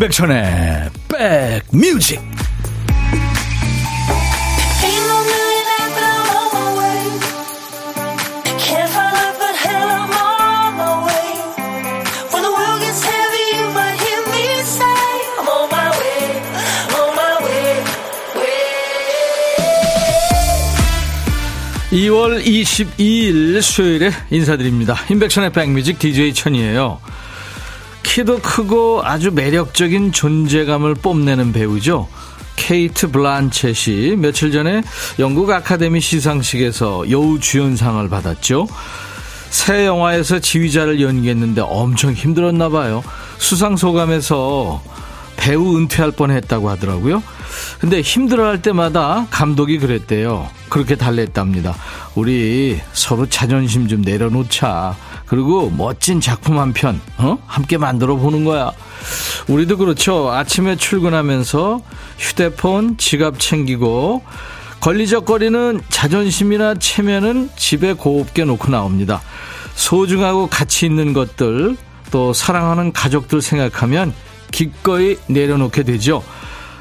임백천의 백뮤직. (2월 22일) 수요일에 인사드립니다. 임백천의 백뮤직 DJ 천이에요 키도 크고 아주 매력적인 존재감을 뽐내는 배우죠. 케이트 블란쳇이 며칠 전에 영국 아카데미 시상식에서 여우 주연상을 받았죠. 새 영화에서 지휘자를 연기했는데 엄청 힘들었나 봐요. 수상 소감에서 배우 은퇴할 뻔 했다고 하더라고요. 근데 힘들어할 때마다 감독이 그랬대요. 그렇게 달랬답니다. 우리 서로 자존심 좀 내려놓자. 그리고 멋진 작품 한 편, 어? 함께 만들어 보는 거야. 우리도 그렇죠. 아침에 출근하면서 휴대폰, 지갑 챙기고, 걸리적거리는 자존심이나 체면은 집에 곱게 놓고 나옵니다. 소중하고 가치 있는 것들, 또 사랑하는 가족들 생각하면 기꺼이 내려놓게 되죠.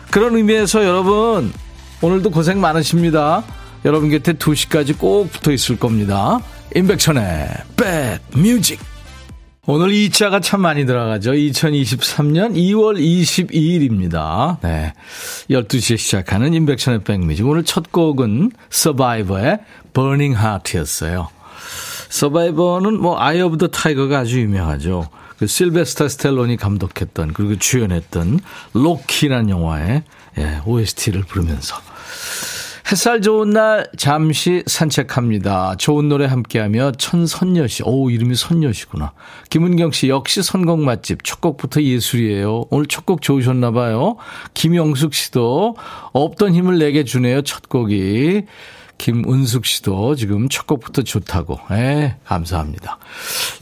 그런 의미에서 여러분, 오늘도 고생 많으십니다. 여러분 곁에 2시까지 꼭 붙어 있을 겁니다. 임백천의 백뮤직 오늘 이 자가 참 많이 들어가죠. 2023년 2월 22일입니다. 네. 12시에 시작하는 임백천의 백뮤직. 오늘 첫 곡은 서바이버의 Burning Heart였어요. 서바이버는 뭐 Eye of the Tiger가 아주 유명하죠. 그 실베스터 스탤론이 감독했던 그리고 주연했던 로키라는 영화의 예, OST를 부르면서 햇살 좋은 날 잠시 산책합니다. 좋은 노래 함께하며 천선녀 씨. 오 이름이 선녀시구나. 김은경 씨 역시 선곡 맛집. 첫 곡부터 예술이에요. 오늘 첫 곡 좋으셨나 봐요. 김영숙 씨도 없던 힘을 내게 주네요. 첫 곡이. 김은숙 씨도 지금 첫 곡부터 좋다고. 예, 감사합니다.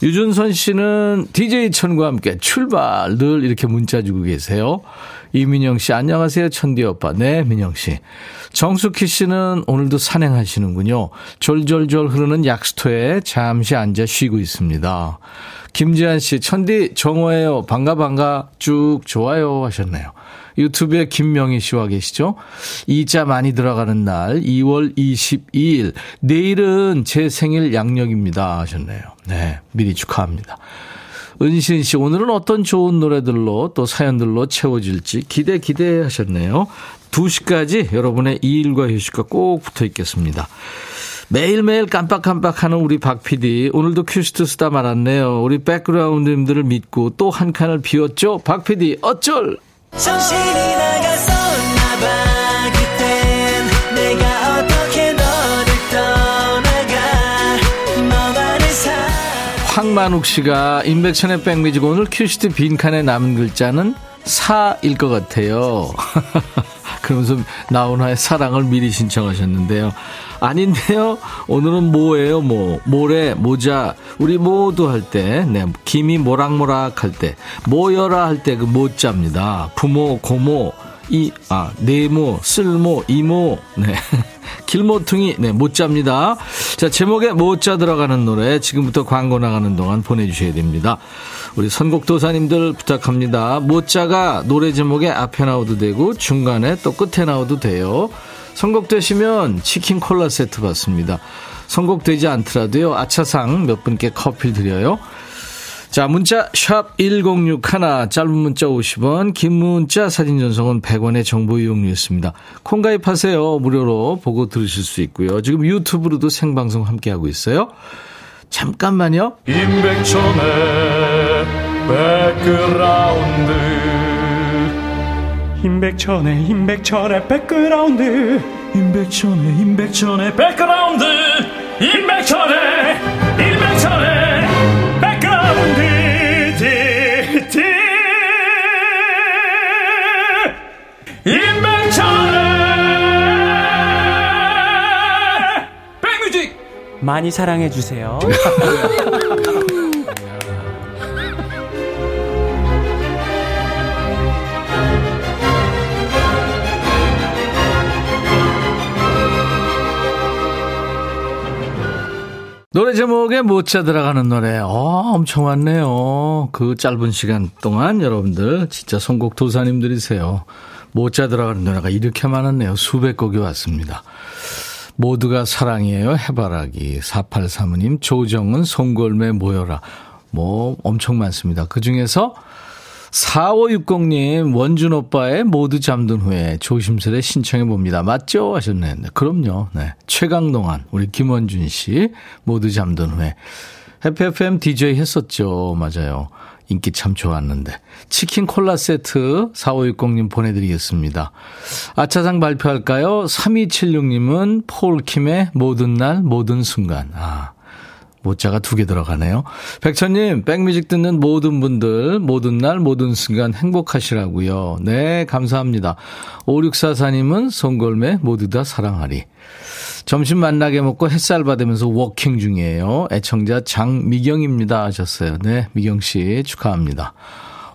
유준선 씨는 DJ 천과 함께 출발 늘 이렇게 문자 주고 계세요. 이민영 씨, 안녕하세요. 천디 오빠. 네, 민영 씨. 정숙희 씨는 오늘도 산행하시는군요. 졸졸졸 흐르는 약수터에 잠시 앉아 쉬고 있습니다. 김지한 씨, 천디 정호예요. 반가 반가 쭉 좋아요 하셨네요. 유튜브에 김명희 씨와 계시죠? 이자 많이 들어가는 날 2월 22일 내일은 제 생일 양력입니다 하셨네요. 네, 미리 축하합니다. 은신 씨, 오늘은 어떤 좋은 노래들로 또 사연들로 채워질지 기대 기대 하셨네요. 2시까지 여러분의 일과 휴식과 꼭 붙어 있겠습니다. 매일매일 깜빡깜빡하는 우리 박 PD. 오늘도 큐시트 쓰다 말았네요. 우리 백그라운드님들을 믿고 또 한 칸을 비웠죠? 박 PD, 어쩔! 정신이 나갔었나봐. 황만욱 씨가 인백천의 백미직 오늘 큐시트 빈칸에 남은 글자는 사일 것 같아요. 그러면서 나훈아의 사랑을 미리 신청하셨는데요. 아닌데요. 오늘은 뭐예요? 뭐 모래, 모자. 우리 모두 할 때, 네, 김이 모락모락 할 때, 모여라 할 때 그 모자입니다. 부모, 고모, 이, 아, 네모, 쓸모, 이모, 네. 길모퉁이, 네, 모자입니다. 자, 제목에 모자 들어가는 노래 지금부터 광고 나가는 동안 보내주셔야 됩니다. 우리 선곡도사님들 부탁합니다. 모자가 노래 제목에 앞에 나오도 되고 중간에 또 끝에 나오도 돼요. 선곡되시면 치킨 콜라 세트 받습니다. 선곡되지 않더라도요. 아차상 몇 분께 커피 드려요. 자, 문자 샵 1061, 짧은 문자 50원, 긴 문자 사진 전송은 100원의 정보 이용료였습니다. 콩 가입하세요. 무료로 보고 들으실 수 있고요. 지금 유튜브로도 생방송 함께하고 있어요. 잠깐만요. 임백천의 백그라운드 임백천의 임백천의 백그라운드 임백천의 임백천의 백그라운드 임백천의 많이 사랑해 주세요. 노래 제목에 못자 들어가는 노래, 어, 엄청 많네요. 그 짧은 시간 동안 여러분들 진짜 선곡 도사님들이세요. 못자 들어가는 노래가 이렇게 많았네요. 수백 곡이 왔습니다. 모두가 사랑이에요. 해바라기. 4835님, 조정은 송골매 모여라. 뭐, 엄청 많습니다. 그 중에서 4560님, 원준 오빠의 모두 잠든 후에 조심스레 신청해 봅니다. 맞죠? 하셨네. 네, 그럼요. 네. 최강동안, 우리 김원준 씨, 모두 잠든 후에. 해피 FM DJ 했었죠. 맞아요. 인기 참 좋았는데. 치킨 콜라 세트 4560님 보내드리겠습니다. 아차상 발표할까요? 3276님은 폴킴의 모든 날, 모든 순간. 아. 모자가 두 개 들어가네요. 백천님, 백뮤직 듣는 모든 분들, 모든 날, 모든 순간 행복하시라고요. 네, 감사합니다. 5644님은 송골매 모두 다 사랑하리. 점심 만나게 먹고 햇살 받으면서 walking 중이에요. 애청자 장미경입니다 하셨어요. 네, 미경 씨 축하합니다.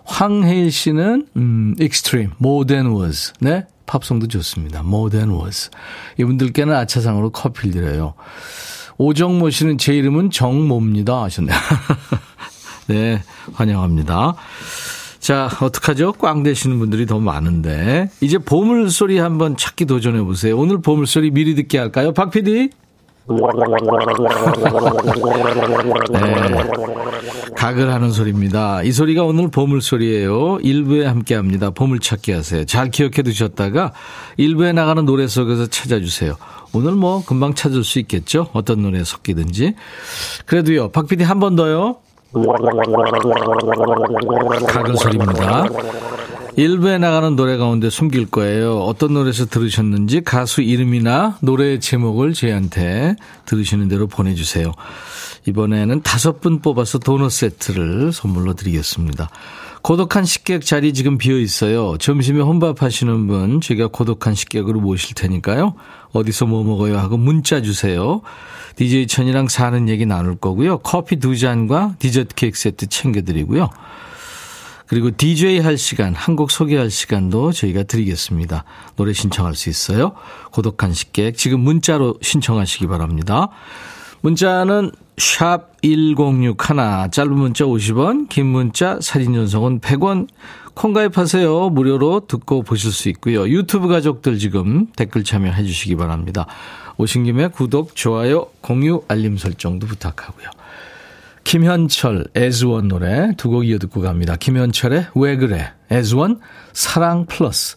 황혜일 씨는 음, 익스트림, More Than Words. 네, 팝송도 좋습니다. More Than Words. 이분들께는 아차상으로 커피를 드려요. 오정모 씨는 제 이름은 정모입니다 하셨네요. 네, 환영합니다. 자, 어떡하죠? 꽝 되시는 분들이 더 많은데. 이제 보물소리 한번 찾기 도전해 보세요. 오늘 보물소리 미리 듣게 할까요? 박 PD? 네. 각을 하는 소리입니다. 이 소리가 오늘 보물소리예요. 일부에 함께 합니다. 보물찾기 하세요. 잘 기억해 두셨다가 일부에 나가는 노래 속에서 찾아주세요. 오늘 뭐 금방 찾을 수 있겠죠? 어떤 노래 섞이든지. 그래도요, 박 PD 한 번 더요. 작은 소리입니다. 일부에 나가는 노래 가운데 숨길 거예요. 어떤 노래에서 들으셨는지 가수 이름이나 노래 제목을 저희한테 들으시는 대로 보내주세요. 이번에는 다섯 분 뽑아서 도넛 세트를 선물로 드리겠습니다. 고독한 식객 자리 지금 비어 있어요. 점심에 혼밥 하시는 분 제가 고독한 식객으로 모실 테니까요. 어디서 뭐 먹어요 하고 문자 주세요. DJ 천이랑 사는 얘기 나눌 거고요. 커피 두 잔과 디저트 케이크 세트 챙겨드리고요. 그리고 DJ 할 시간, 한곡 소개할 시간도 저희가 드리겠습니다. 노래 신청할 수 있어요. 고독한 식객 지금 문자로 신청하시기 바랍니다. 문자는 샵 1061, 짧은 문자 50원, 긴 문자 사진 전송은 100원, 콩 가입하세요. 무료로 듣고 보실 수 있고요. 유튜브 가족들 지금 댓글 참여해 주시기 바랍니다. 오신 김에 구독, 좋아요, 공유, 알림 설정도 부탁하고요. 김현철, 에즈원 노래 두 곡 이어 듣고 갑니다. 김현철의 왜 그래, 에즈원, 사랑 플러스.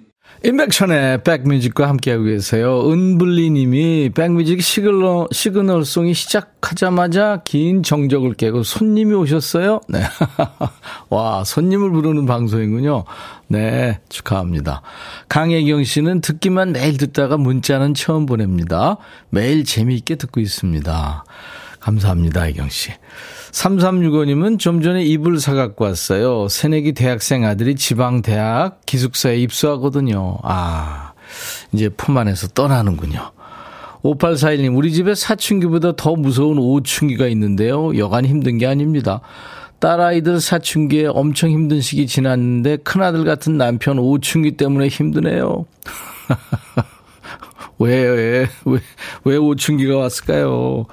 임백천의 백뮤직과 함께하고 계세요. 은블리 님이 백뮤직 시그널, 시그널송이 시작하자마자 긴 정적을 깨고 손님이 오셨어요? 네. 와, 손님을 부르는 방송이군요. 네, 축하합니다. 강혜경 씨는 듣기만 매일 듣다가 문자는 처음 보냅니다. 매일 재미있게 듣고 있습니다. 감사합니다, 혜경 씨. 3365님은 좀 전에 이불 사갖고 왔어요. 새내기 대학생 아들이 지방대학 기숙사에 입수하거든요. 아, 이제 품 안에서 떠나는군요. 5841님, 우리 집에 사춘기보다 더 무서운 오춘기가 있는데요. 여간 힘든 게 아닙니다. 딸아이들 사춘기에 엄청 힘든 시기 지났는데 큰아들 같은 남편 오춘기 때문에 힘드네요. 왜, 왜, 왜, 왜 오춘기가 왔을까요?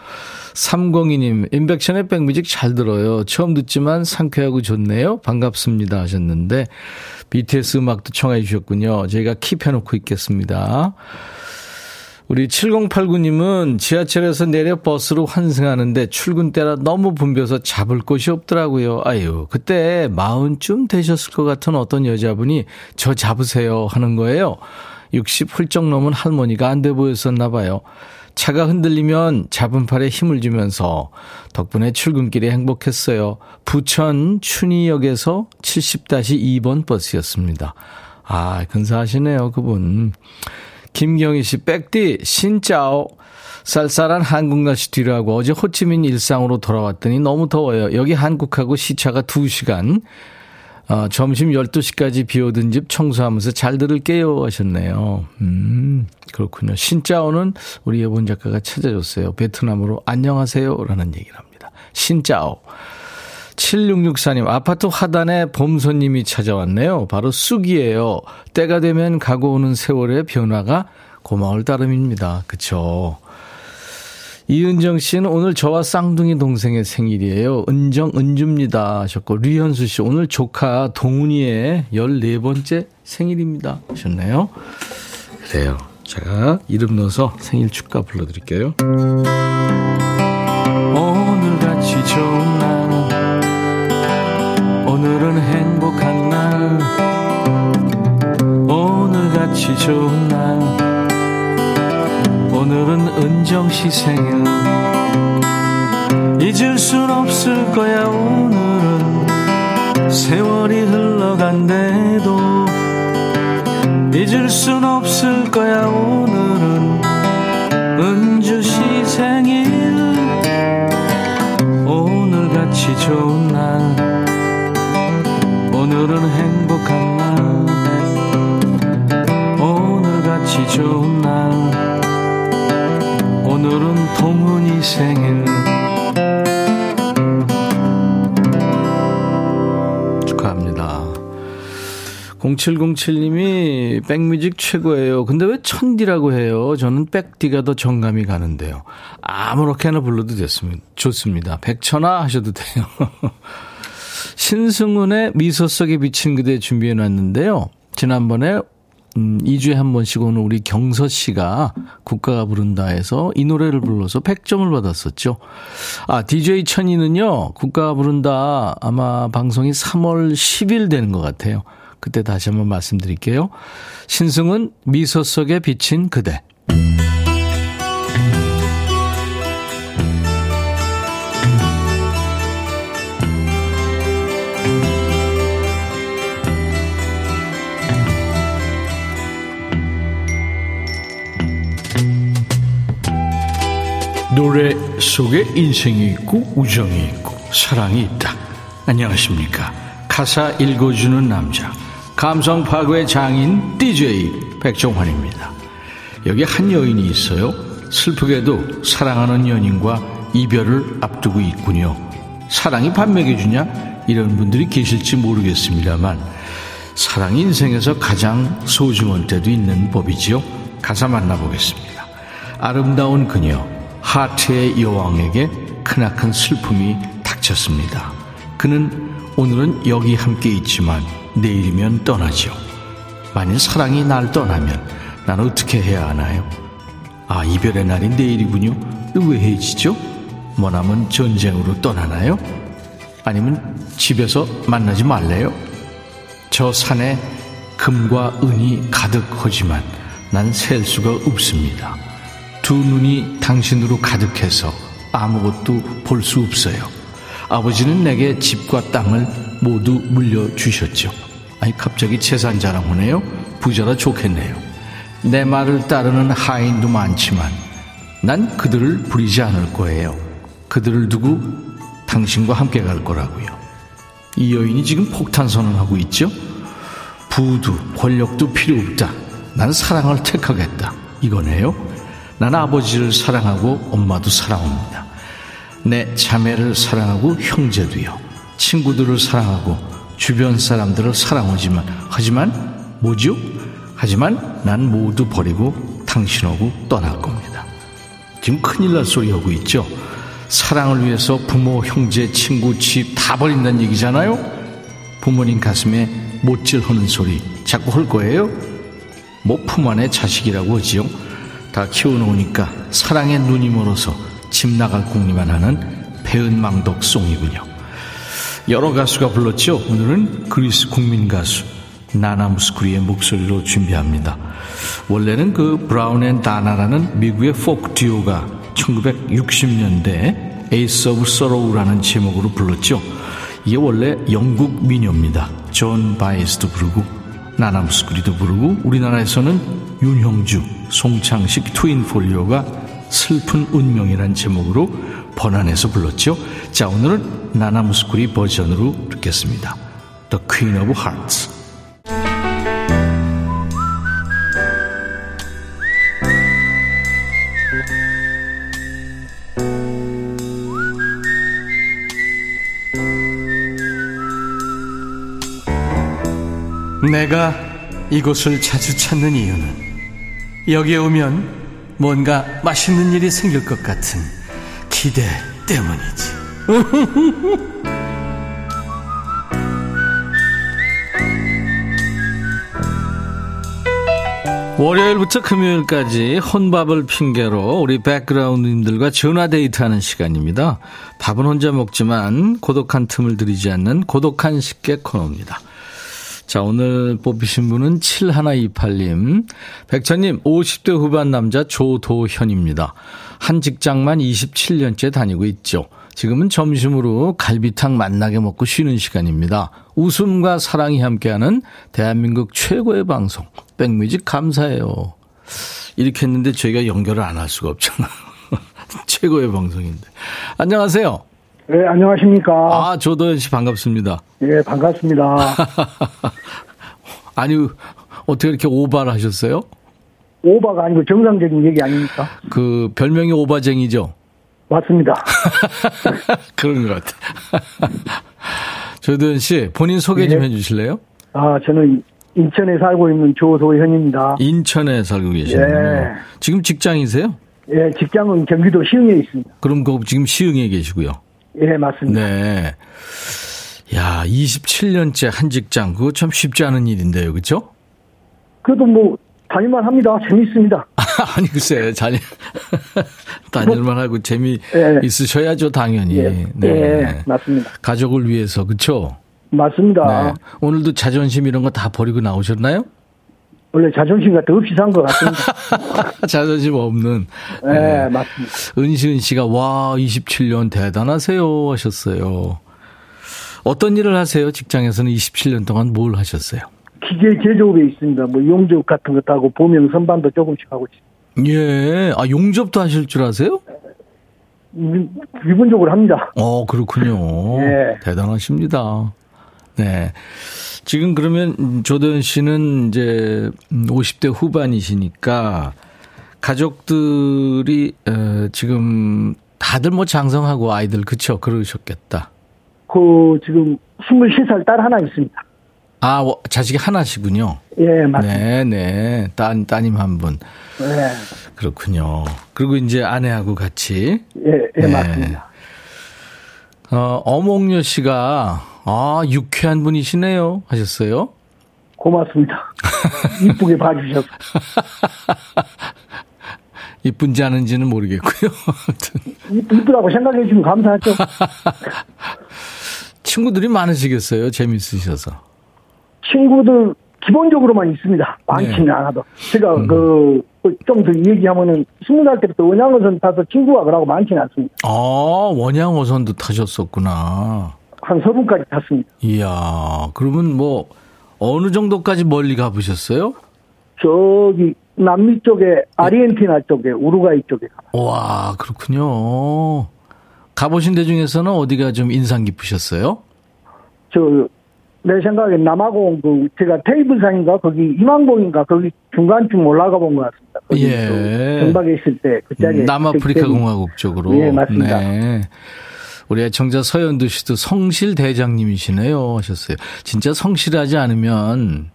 302님, 인백션의 백뮤직 잘 들어요. 처음 듣지만 상쾌하고 좋네요. 반갑습니다. 하셨는데, BTS 음악도 청해 주셨군요. 저희가 킵해놓고 있겠습니다. 우리 7089님은 지하철에서 내려 버스로 환승하는데 출근 때라 너무 붐벼서 잡을 곳이 없더라고요. 아유, 그때 마흔쯤 되셨을 것 같은 어떤 여자분이 저 잡으세요 하는 거예요. 60 훌쩍 넘은 할머니가 안 돼 보였었나 봐요. 차가 흔들리면 잡은 팔에 힘을 주면서 덕분에 출근길에 행복했어요. 부천 춘희역에서 70-2번 버스였습니다. 아, 근사하시네요, 그분. 김경희 씨, 백디, 신짜오. 쌀쌀한 한국 날씨 뒤로 하고 어제 호치민 일상으로 돌아왔더니 너무 더워요. 여기 한국하고 시차가 2시간. 어, 점심 12시까지 비 오던 집 청소하면서 잘 들을게요 하셨네요. 음, 그렇군요. 신짜오는 우리 예본 작가가 찾아줬어요. 베트남으로 안녕하세요 라는 얘기를 합니다. 신짜오. 7664님, 아파트 화단에 봄 손님이 찾아왔네요. 바로 쑥이에요. 때가 되면 가고 오는 세월의 변화가 고마울 따름입니다. 그쵸. 이은정 씨는 오늘 저와 쌍둥이 동생의 생일이에요. 은정, 은주입니다. 하셨고, 류현수 씨, 오늘 조카 동훈이의 14번째 생일입니다. 하셨네요. 그래요. 제가 이름 넣어서 생일 축하 불러드릴게요. 오늘같이 좋은 날, 오늘은 행복한 날, 오늘같이 좋은 은정씨 생일 잊을 순 없을 거야 오늘은. 세월이 흘러간대도 잊을 순 없을 거야 오늘은. 은주씨 생일 오늘같이 좋은 날. 오늘은 행복한 날. 오늘같이 좋은 동훈이 생일 축하합니다 0707님이 백뮤직 최고예요. 근데 왜 천디라고 해요? 저는 백디가 더 정감이 가는데요. 아무렇게나 불러도 됐습니다. 좋습니다. 백천아 하셔도 돼요. 신승훈의 미소 속에 비친 그대 준비해 놨는데요. 지난번에 음, 2주에 한 번씩 오는 우리 경서 씨가 국가가 부른다 해서 이 노래를 불러서 100점을 받았었죠. 아, DJ 천이는요, 국가가 부른다 아마 방송이 3월 10일 되는 것 같아요. 그때 다시 한번 말씀드릴게요. 신승은 미소 속에 비친 그대. 노래 속에 인생이 있고 우정이 있고 사랑이 있다. 안녕하십니까. 가사 읽어주는 남자. 감성 파괴 장인 DJ 백종환입니다. 여기 한 여인이 있어요. 슬프게도 사랑하는 연인과 이별을 앞두고 있군요. 사랑이 밥 먹여주냐? 이런 분들이 계실지 모르겠습니다만 사랑이 인생에서 가장 소중한 때도 있는 법이지요. 가사 만나보겠습니다. 아름다운 그녀 하트의 여왕에게 크나큰 슬픔이 닥쳤습니다. 그는 오늘은 여기 함께 있지만 내일이면 떠나죠. 만일 사랑이 날 떠나면 난 어떻게 해야 하나요? 아, 이별의 날이 내일이군요. 의외해지죠? 뭐나면 전쟁으로 떠나나요? 아니면 집에서 만나지 말래요? 저 산에 금과 은이 가득하지만 난 셀 수가 없습니다. 두 눈이 당신으로 가득해서 아무것도 볼 수 없어요. 아버지는 내게 집과 땅을 모두 물려주셨죠. 아니, 갑자기 재산 자랑하네요. 부자라 좋겠네요. 내 말을 따르는 하인도 많지만 난 그들을 부리지 않을 거예요. 그들을 두고 당신과 함께 갈 거라고요. 이 여인이 지금 폭탄 선언하고 있죠? 부도 권력도 필요 없다. 난 사랑을 택하겠다. 이거네요. 난 아버지를 사랑하고 엄마도 사랑합니다. 내 자매를 사랑하고 형제도요. 친구들을 사랑하고 주변 사람들을 사랑하지만 하지만 뭐죠? 하지만 난 모두 버리고 당신하고 떠날 겁니다. 지금 큰일 날 소리 하고 있죠. 사랑을 위해서 부모, 형제, 친구, 집 다 버린다는 얘기잖아요. 부모님 가슴에 못질 하는 소리 자꾸 할 거예요. 뭐 품 안에 자식이라고 하지요. 다 키워놓으니까 사랑의 눈이 멀어서 집 나갈 궁리만 하는 배은망덕송이군요. 여러 가수가 불렀죠. 오늘은 그리스 국민 가수 나나무스쿠리의 목소리로 준비합니다. 원래는 그 브라운 앤 다나라는 미국의 포크 듀오가 1960년대 Ace of Sorrow라는 제목으로 불렀죠. 이게 원래 영국 민요입니다. 존 바에즈도 부르고 나나무스쿠리도 부르고 우리나라에서는 윤형주, 송창식 트윈폴리오가 슬픈 운명이란 제목으로 번안해서 불렀죠. 자 오늘은 나나무스쿠리 버전으로 듣겠습니다. The Queen of Hearts 내가 이곳을 자주 찾는 이유는 여기에 오면 뭔가 맛있는 일이 생길 것 같은 기대 때문이지. 월요일부터 금요일까지 혼밥을 핑계로 우리 백그라운드님들과 전화 데이트하는 시간입니다. 밥은 혼자 먹지만 고독한 틈을 들이지 않는 고독한 식객 코너입니다. 자, 오늘 뽑히신 분은 7128님. 백천님, 50대 후반 남자 조도현입니다. 한 직장만 27년째 다니고 있죠. 지금은 점심으로 갈비탕 만나게 먹고 쉬는 시간입니다. 웃음과 사랑이 함께하는 대한민국 최고의 방송. 백뮤직 감사해요. 이렇게 했는데 저희가 연결을 안 할 수가 없잖아. 최고의 방송인데. 안녕하세요. 네, 안녕하십니까. 아, 조도현 씨 반갑습니다. 예, 반갑습니다. 아니, 어떻게 이렇게 오바를 하셨어요? 오바가 아니고 정상적인 얘기 아닙니까? 그, 별명이 오바쟁이죠? 맞습니다. 그런 것 같아. 조도현 씨, 본인 소개 좀 네. 해주실래요? 아, 저는 인천에 살고 있는 조소현입니다. 인천에 살고 계시는군요. 예. 지금 직장이세요? 예, 직장은 경기도 시흥에 있습니다. 그럼 그 지금 시흥에 계시고요. 예, 맞습니다. 네. 야, 27년째 한 직장, 그거 참 쉽지 않은 일인데요, 그죠? 그래도 뭐, 다닐만 합니다. 재밌습니다. 아니, 글쎄, 다닐, 다닐만 하고 재미 예. 있으셔야죠, 당연히. 예, 네. 예, 맞습니다. 가족을 위해서, 그쵸? 맞습니다. 네. 오늘도 자존심 이런 거 다 버리고 나오셨나요? 원래 자존심 같은 없이 산 것 같습니다. 자존심 없는. 예, 네. 맞습니다. 은시은 씨가, 와, 27년 대단하세요. 하셨어요. 어떤 일을 하세요? 직장에서는 27년 동안 뭘 하셨어요? 기계 제조업에 있습니다. 뭐, 용접 같은 것도 하고, 보명 선반도 조금씩 하고 있습니다. 예. 아, 용접도 하실 줄 아세요? 미- 기본적으로 합니다. 어, 그렇군요. 예. 대단하십니다. 네. 지금 그러면 조던 씨는 이제 50대 후반이시니까 가족들이 어, 지금 다들 뭐 장성하고 아이들 그쵸 그러셨겠다. 그, 지금, 23살 딸 하나 있습니다. 아 워- 자식이 하나시군요. 예, 맞습니다. 네, 네. 따, 따님 한 분. 예, 그렇군요. 그리고 이제 아내하고 같이 예, 예, 네. 맞습니다. 어, 어몽여 씨가 아 유쾌한 분이시네요 하셨어요. 고맙습니다. 이쁘게 봐주셔서. 이쁜지 아는지는 모르겠고요. 이- 이쁘다고 생각해 주시면 감사하죠. 친구들이 많으시겠어요. 재밌으셔서. 친구들 기본적으로만 있습니다. 많지는 네. 않아도. 제가 음. 그, 좀 더 얘기하면은, 스무 살 때부터 원양어선 타서 친구가 그러고 많지는 않습니다. 아 원양 어선도 타셨었구나. 한 서분까지 탔습니다. 이야 그러면 뭐 어느 정도까지 멀리 가보셨어요? 저기, 남미 쪽에, 아르헨티나 쪽에, 우루과이 쪽에. 가- 와 그렇군요. 가보신 데 중에서는 어디가 좀 인상 깊으셨어요? 저, 내 생각에 남아공, 그, 제가 테이블상인가, 거기, 이망봉인가, 거기 중간쯤 올라가 본 것 같습니다. 예. 그 전박에 있을 때, 그 짝에. 남아프리카 공화국 쪽으로. 예, 맞습니다. 네. 우리 애청자 서현두 씨도 성실 대장님이시네요 하셨어요. 진짜 성실하지 않으면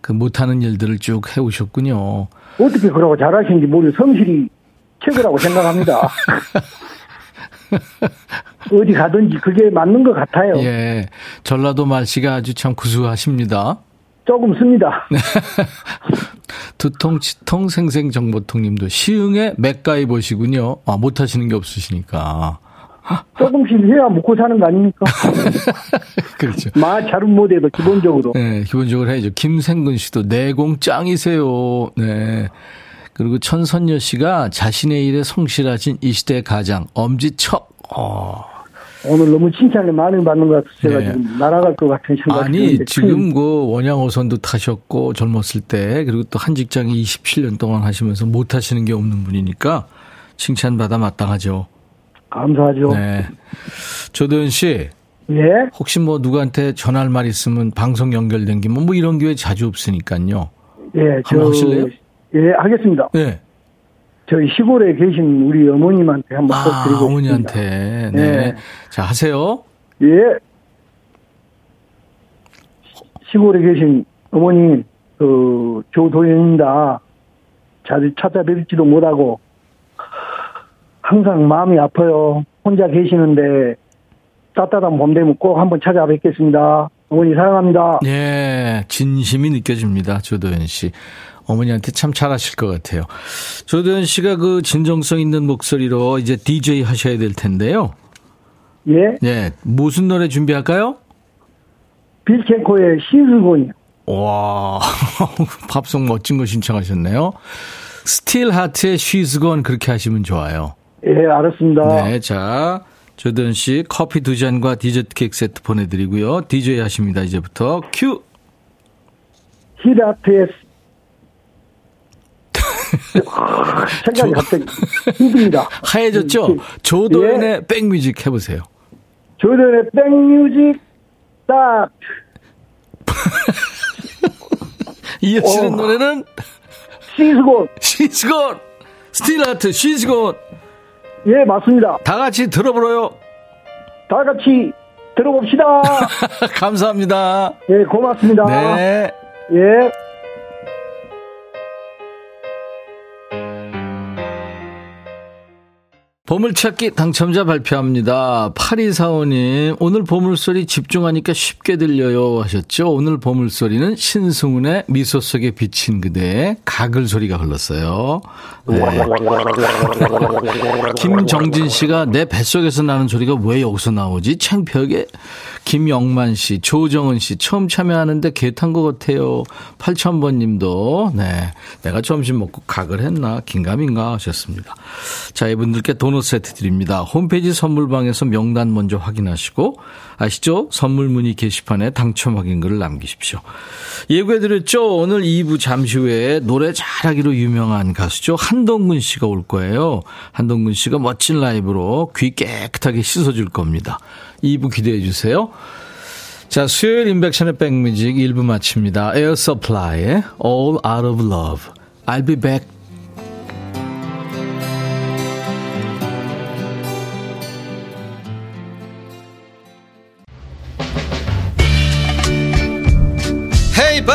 그 못하는 일들을 쭉 해오셨군요. 어떻게 그러고 잘하시는지 모르 성실히 최고라고 생각합니다. 어디 가든지 그게 맞는 것 같아요. 예. 전라도 말씨가 아주 참 구수하십니다. 조금 씁니다. 네. 두통, 치통, 생생정보통 님도 시흥에 맥가이 보시군요. 아, 못하시는 게 없으시니까. 조금씩 해야 먹고 사는 거 아닙니까? 그렇죠. 마 잘은 못해도 기본적으로. 네, 기본적으로 해야죠. 김생근 씨도 내공 짱이세요. 네. 그리고 천선녀 씨가 자신의 일에 성실하신 이 시대 가장 엄지척. 어. 오늘 너무 칭찬을 많이 받는 것 같아서 제가 네. 지금 날아갈 것 같은 생각이 아니 드는데 지금 그 원양어선도 타셨고 젊었을 때 그리고 또 한 직장에 27년 동안 하시면서 못 하시는 게 없는 분이니까 칭찬받아 마땅하죠. 감사하죠. 네. 조도현 씨 예, 혹시 뭐 누구한테 전할 말 있으면 방송 연결된 게뭐 이런 기회 자주 없으니까요. 예, 저, 하실래요? 예, 하겠습니다. 네. 저희 시골에 계신 우리 어머님한테 한번 꼭 아, 드리고 어머니한테. 네. 네. 자, 하세요. 싶습니다. 예. 시골에 계신 어머님, 그, 조도현입니다. 자주 찾아뵙지도 못하고, 항상 마음이 아파요. 혼자 계시는데, 따뜻한 봄 되면 꼭 한번 찾아뵙겠습니다. 어머니 사랑합니다. 예, 진심이 느껴집니다. 조도현 씨. 어머니한테 참 잘하실 것 같아요. 조도현 씨가 그 진정성 있는 목소리로 이제 DJ 하셔야 될 텐데요. 예. 예, 무슨 노래 준비할까요? 빌켄코의 신수곤이요. 와, 팝송 멋진 거 신청하셨네요. 스틸 하트의 Gone 그렇게 하시면 좋아요. 예, 알았습니다. 네, 자, 조던 씨 커피 두 잔과 디저트 케이크 세트 보내드리고요. DJ 하십니다. 이제부터 큐. 히라트의 생각이 갑자기 힘듭니다. 하얘졌죠? 조도연의 백뮤직 해보세요. 조던의 백뮤직 딱 이어지는 어. 노래는 She's Gone. 스틸 하트 She's Gone. 예 맞습니다. 다 같이 들어보러요. 다 같이 들어봅시다. 감사합니다. 예 고맙습니다. 네. 예. 보물찾기 당첨자 발표합니다. 8245님, 오늘 보물소리 집중하니까 쉽게 들려요 하셨죠? 오늘 보물소리는 신승훈의 미소 속에 비친 그대의 가글 소리가 흘렀어요. 네. 김정진 씨가 내 뱃속에서 나는 소리가 왜 여기서 나오지? 창피하게. 김영만 씨, 조정은 씨, 처음 참여하는데 개탄 것 같아요. 8000번 님도, 네. 내가 점심 먹고 각을 했나? 긴가민가 하셨습니다. 자, 이분들께 도넛 세트 드립니다. 홈페이지 선물방에서 명단 먼저 확인하시고, 아시죠? 선물 문의 게시판에 당첨 확인글을 남기십시오. 예고해드렸죠? 오늘 2부 잠시 후에 노래 잘하기로 유명한 가수죠. 한동근 씨가 올 거예요. 한동근 씨가 멋진 라이브로 귀 깨끗하게 씻어줄 겁니다. 2부 기대해 주세요. 자, 수요일 임백천의 백뮤직 1부 마칩니다. 에어 서플라이의 All Out of Love. I'll be back.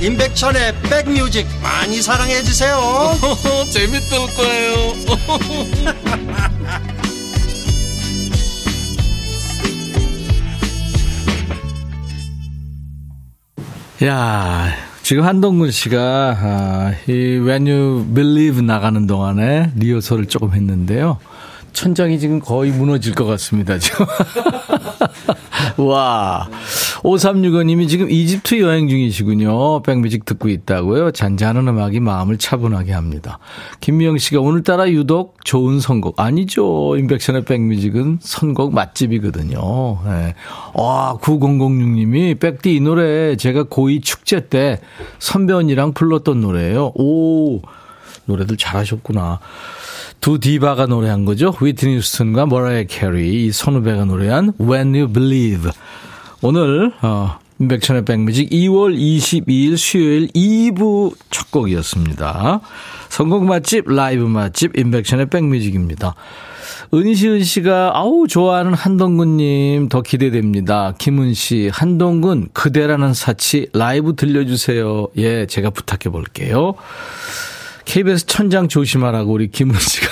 임백천의 백뮤직 많이 사랑해 주세요 재밌을 거예요 야 지금 한동근 씨가 아, 이 When You Believe 나가는 동안에 리허설을 조금 했는데요. 천장이 지금 거의 무너질 것 같습니다, 지금. 와. 5365님이 지금 이집트 여행 중이시군요. 백뮤직 듣고 있다고요. 잔잔한 음악이 마음을 차분하게 합니다. 김미영 씨가 오늘따라 유독 좋은 선곡. 아니죠. 임백천의 백뮤직은 선곡 맛집이거든요. 네. 와, 9006님이 백디 이 노래 제가 고2 축제 때 선배 언니랑 불렀던 노래예요. 오, 노래들 잘하셨구나. 두 디바가 노래한 거죠. 휘트니 휴스턴과 머라이어 캐리, 이 선후배가 노래한 When You Believe. 오늘 어, 임백천의 백뮤직 2월 22일 수요일 2부 첫 곡이었습니다. 선곡 맛집, 라이브 맛집, 임백천의 백뮤직입니다. 은시은 씨가 아우 좋아하는 한동근님 더 기대됩니다. 김은 씨, 한동근 그대라는 사치 라이브 들려주세요. 예, 제가 부탁해 볼게요. KBS 천장 조심하라고 우리 김은 씨가.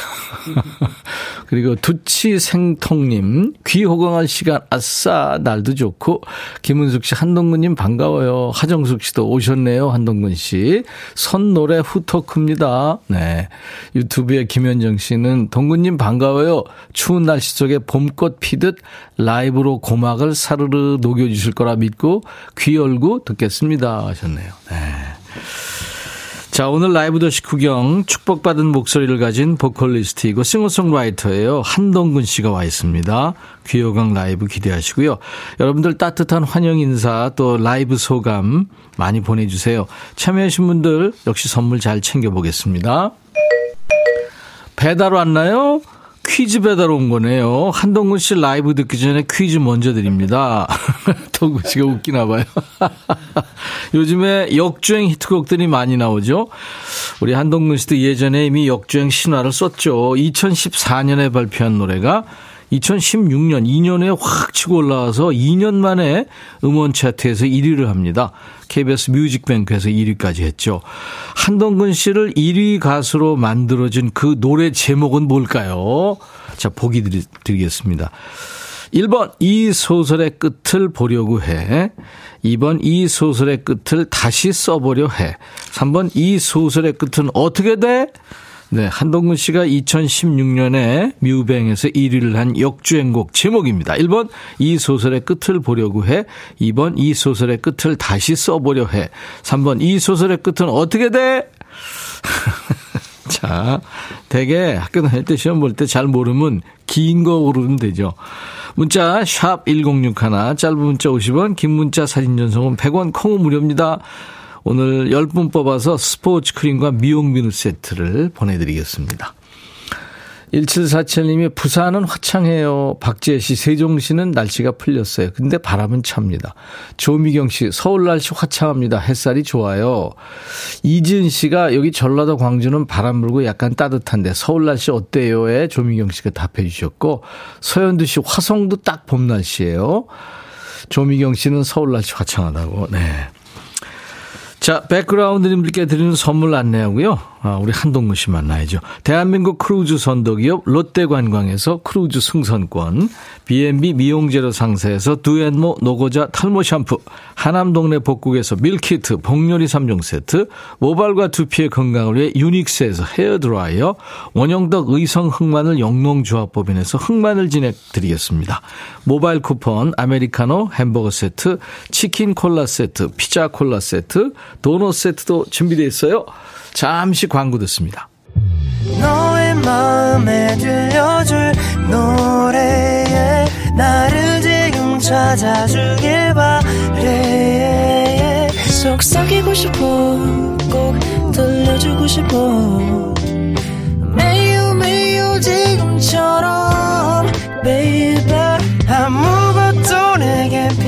그리고 두치 생통님, 귀 호강할 시간, 아싸, 날도 좋고, 김은숙 씨, 한동근님 반가워요. 하정숙 씨도 오셨네요, 한동근 씨. 선 노래 후토크입니다. 네. 유튜브에 김현정 씨는, 동근님 반가워요. 추운 날씨 속에 봄꽃 피듯 라이브로 고막을 사르르 녹여주실 거라 믿고, 귀 열고 듣겠습니다. 하셨네요. 네. 자, 오늘 라이브 더시 구경 축복받은 목소리를 가진 보컬리스트이고 싱어송라이터예요. 한동근 씨가 와 있습니다. 귀호강 라이브 기대하시고요. 여러분들 따뜻한 환영 인사 또 라이브 소감 많이 보내주세요. 참여하신 분들 역시 선물 잘 챙겨보겠습니다. 배달 왔나요? 퀴즈 배달 온 거네요. 한동근 씨 라이브 듣기 전에 퀴즈 먼저 드립니다. 동근 씨가 웃기나 봐요. 요즘에 역주행 히트곡들이 많이 나오죠. 우리 한동근 씨도 예전에 이미 역주행 신화를 썼죠. 2014년에 발표한 노래가 2016년 2년에 확 치고 올라와서 2년 만에 음원 차트에서 1위를 합니다. KBS 뮤직뱅크에서 1위까지 했죠. 한동근 씨를 1위 가수로 만들어준 그 노래 제목은 뭘까요? 자, 보기 드리겠습니다. 1번, 이 소설의 끝을 보려고 해. 2번, 이 소설의 끝을 다시 써보려 해. 3번, 이 소설의 끝은 어떻게 돼? 네, 한동근 씨가 2016년에 뮤뱅에서 1위를 한 역주행곡 제목입니다. 1번 이 소설의 끝을 보려고 해. 2번 이 소설의 끝을 다시 써보려 해. 3번 이 소설의 끝은 어떻게 돼? 자, 대개 학교 다닐 때 시험 볼 때 잘 모르면 긴 거 고르면 되죠. 문자 샵 1061, 짧은 문자 50원, 긴 문자 사진 전송은 100원, 콩은 무료입니다. 오늘 10분 뽑아서 스포츠 크림과 미용 비누 세트를 보내드리겠습니다. 1747님이 부산은 화창해요. 박지혜 씨, 세종시는 날씨가 풀렸어요. 근데 바람은 찹니다. 조미경 씨, 서울 날씨 화창합니다. 햇살이 좋아요. 이지은 씨가 여기 전라도 광주는 바람 불고 약간 따뜻한데 서울 날씨 어때요?에 조미경 씨가 답해 주셨고 서현두 씨, 화성도 딱 봄 날씨예요. 조미경 씨는 서울 날씨 화창하다고. 네. 자, 백그라운드님들께 드리는 선물 안내하고요. 아, 우리 한동근 씨 만나야죠. 대한민국 크루즈 선도기업 롯데관광에서 크루즈 승선권, B&B 미용재료 상사에서 두앤모 노고자 탈모 샴푸, 하남동네 복국에서 밀키트 복요리 3종 세트, 모발과 두피의 건강을 위해 유닉스에서 헤어드라이어, 원형덕 의성 흑마늘 영농조합법인에서 흑마늘 진액 드리겠습니다. 모바일 쿠폰, 아메리카노 햄버거 세트, 치킨 콜라 세트, 피자 콜라 세트, 도넛 세트도 준비되어 있어요. 잠시 광고 듣습니다. 너의 마음에 들려줄 노래에 나를 지금 찾아주길 바래. 속삭이고 싶어 꼭 들려주고 싶어. 매우 매우 지금처럼 baby. 아무것도 내게 필요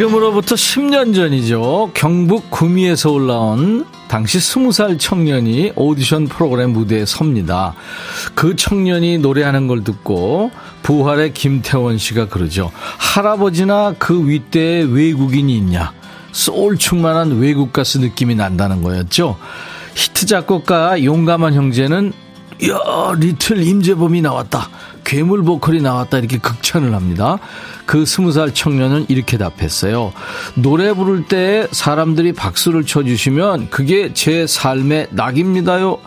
지금으로부터 10년 전이죠. 경북 구미에서 올라온 당시 20살 청년이 오디션 프로그램 무대에 섭니다. 그 청년이 노래하는 걸 듣고 부활의 김태원 씨가 그러죠. 할아버지나 그 윗대에 외국인이 있냐. 소울 충만한 외국 가수 느낌이 난다는 거였죠. 히트 작곡가 용감한 형제는 야 little 임재범이 나왔다. 괴물 보컬이 나왔다 이렇게 극찬을 합니다. 그 스무 살 청년은 이렇게 답했어요. 노래 부를 때 사람들이 박수를 쳐주시면 그게 제 삶의 낙입니다요.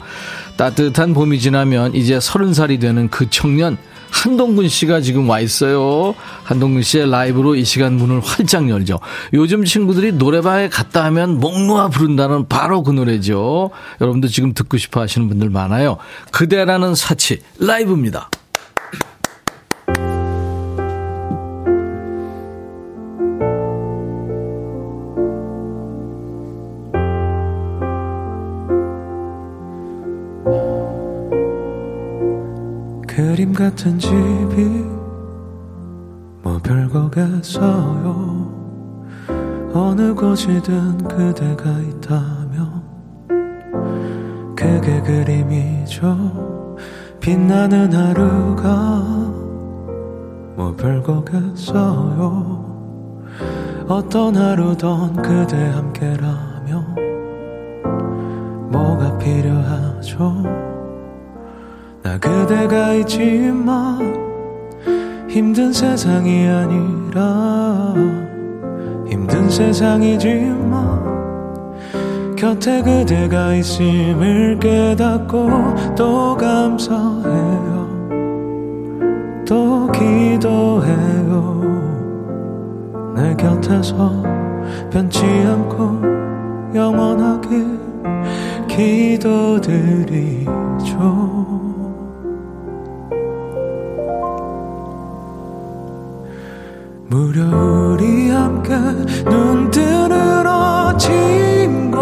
따뜻한 봄이 지나면 이제 서른 살이 되는 그 청년 한동근 씨가 지금 와 있어요. 한동근 씨의 라이브로 이 시간 문을 활짝 열죠. 요즘 친구들이 노래방에 갔다 하면 목 놓아 부른다는 바로 그 노래죠. 여러분도 지금 듣고 싶어 하시는 분들 많아요. 그대라는 사치 라이브입니다. 같은 집이 뭐 별거겠어요. 어느 곳이든 그대가 있다면 그게 그림이죠. 빛나는 하루가 뭐 별거겠어요. 어떤 하루던 그대 함께라면 뭐가 필요하죠 나 그대가 있지만 힘든 세상이 아니라 힘든 세상이지만 곁에 그대가 있음을 깨닫고 또 감사해요. 또 기도해요. 내 곁에서 변치 않고 영원하게 기도드리죠 무려 우리 함께 눈 뜨는 아침과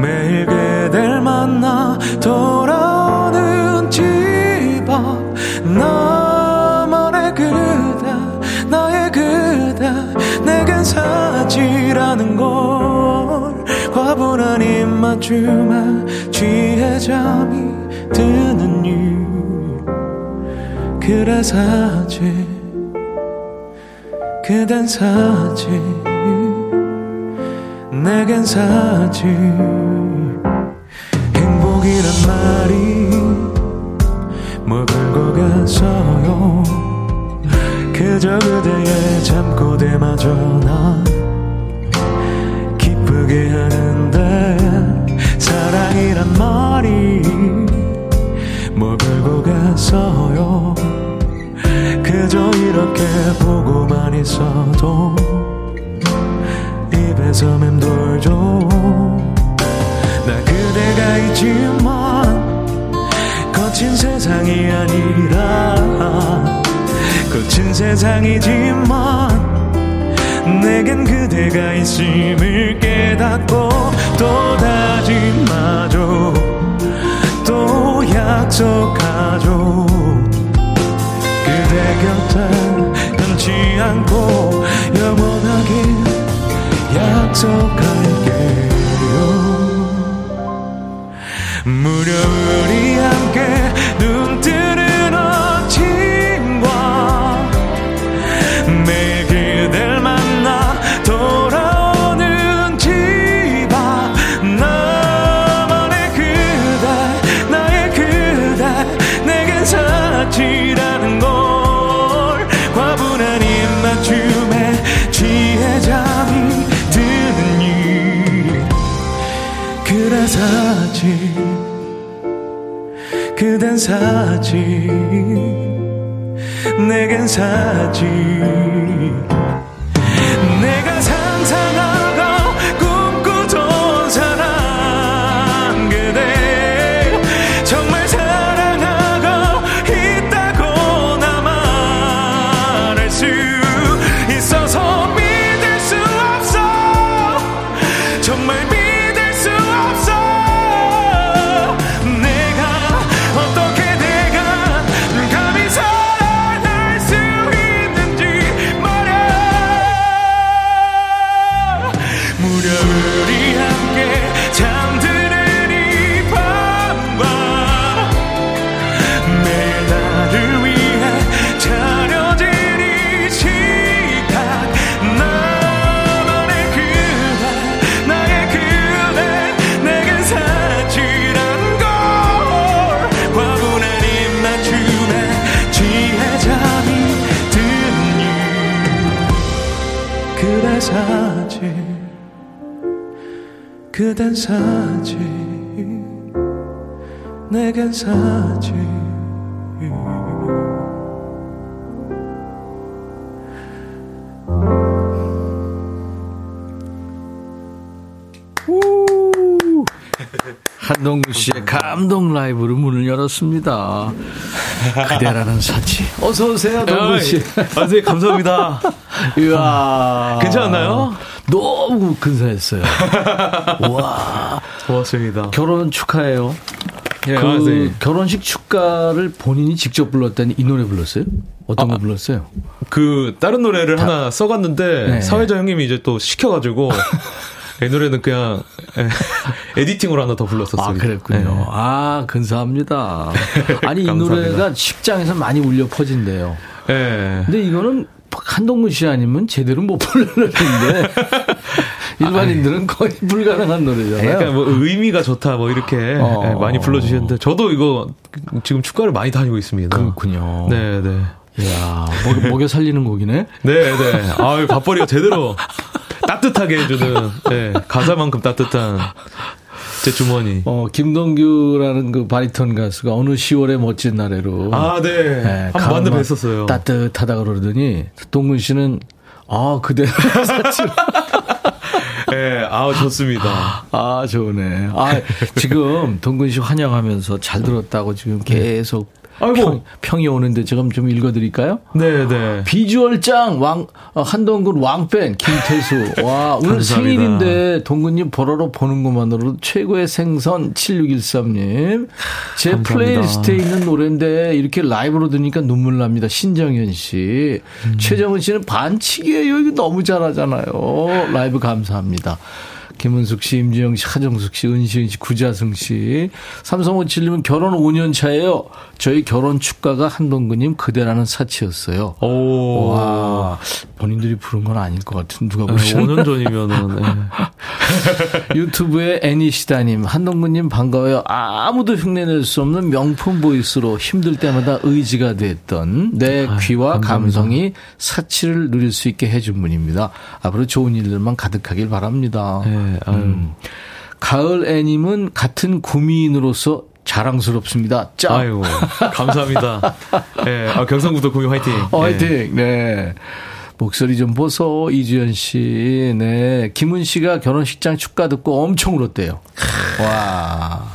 매일 그댈 만나 돌아오는 집 앞. 나만의 그대 나의 그대 내겐 사치라는 걸. 과분한 입맞춤에 취해 잠이 드는 일. 그래 사치 그댄 사지 내겐 사지 행복이란 말이 뭐 별거겠어요? 그저 그대의 잠꼬대마저 나 기쁘게 하는데 사랑이란 말이 뭐 별거겠어요 그저 이렇게 보고만 있어도 입에서 맴돌죠. 나 그대가 있지만 거친 세상이 아니라 거친 세상이지만 내겐 그대가 있음을 깨닫고 또 다짐하죠. 또 약속하죠 곁에 변치 않고 영원하게 약속할게요. 무려 우리 함께 눈 뜨는 그댄 사치 내겐 사치 그댄 사지 내겐 사지 한동구 씨의 감동 라이브로 문을 열었습니다. 그대라는 사치. 어서 오세요, 동구 씨. 아, 네, 감사합니다. 이야. 괜찮았나요? 너무 근사했어요. 와. 고맙습니다. 결혼 축하해요. 예, 그 아, 네. 결혼식 축가를 본인이 직접 불렀다니 이 노래 불렀어요? 어떤 거 불렀어요? 그 다른 노래를 하나 써갔는데 네. 사회자 형님이 이제 또 시켜가지고 이 노래는 그냥 예, 에디팅으로 하나 더 불렀었어요. 아, 그랬군요. 네. 아, 근사합니다. 아니, 이. 노래가 식장에서 많이 울려 퍼진대요. 예. 근데 이거는 한동근 씨 아니면 제대로 못 부르는 노래인데 일반인들은 거의 불가능한 노래잖아요. 약간 뭐 의미가 좋다 뭐 이렇게 어. 예, 많이 불러주셨는데 저도 이거 지금 축가를 많이 다니고 있습니다. 그렇군요. 네, 네. 이야, 목, 목에 살리는 곡이네. 네, 네. 아유, 밥벌이가 제대로 따뜻하게 해주는, 네, 가사만큼 따뜻한 제 주머니. 어, 김동규라는 그 바리톤 가수가 어느 10월의 멋진 날에로. 아, 네. 네, 한번 만나 뵀었어요. 따뜻하다 그러더니 동근 씨는 아, 그대 사실 네, 아우, 좋습니다. 아, 좋네. 아, 지금 동근 씨 환영하면서 잘 들었다고 지금 계속 아이고. 평, 평이 오는데 지금 좀 읽어드릴까요? 네, 네. 비주얼 짱, 왕, 어, 한동근 왕팬, 김태수. 와, 오늘 감사합니다. 생일인데, 동근님 보러로 보는 것만으로도 최고의 생선 7613님. 제 감사합니다. 플레이리스트에 있는 노래인데, 이렇게 라이브로 들으니까 눈물 납니다. 신정현 씨. 음. 최정은 씨는 반칙이에요. 이거 너무 잘하잖아요. 라이브 감사합니다. 김은숙 씨, 임지영 씨, 하정숙 씨, 은시은 씨, 구자승 씨. 삼성오칠님은 결혼 5년 차예요. 저희 결혼 축가가 한동근님 그대라는 사치였어요. 오. 와, 본인들이 부른 건 아닐 것 같은 누가 네, 부르셨나? 5년 전이면은, 네. 유튜브에 애니시다님, 한동근님 반가워요. 아무도 흉내낼 수 없는 명품 보이스로 힘들 때마다 의지가 됐던 내 귀와 감성이 사치를 누릴 수 있게 해준 분입니다. 앞으로 좋은 일들만 가득하길 바랍니다. 네, 아유. 음. 가을 애님은 같은 구미인으로서 자랑스럽습니다. 짱! 아이고, 감사합니다. 예, 아, 경상구도 구미 화이팅. 어, 예. 화이팅. 네. 목소리 좀 보소, 이주연 씨. 네. 김은 씨가 결혼식장 축가 듣고 엄청 울었대요. 와.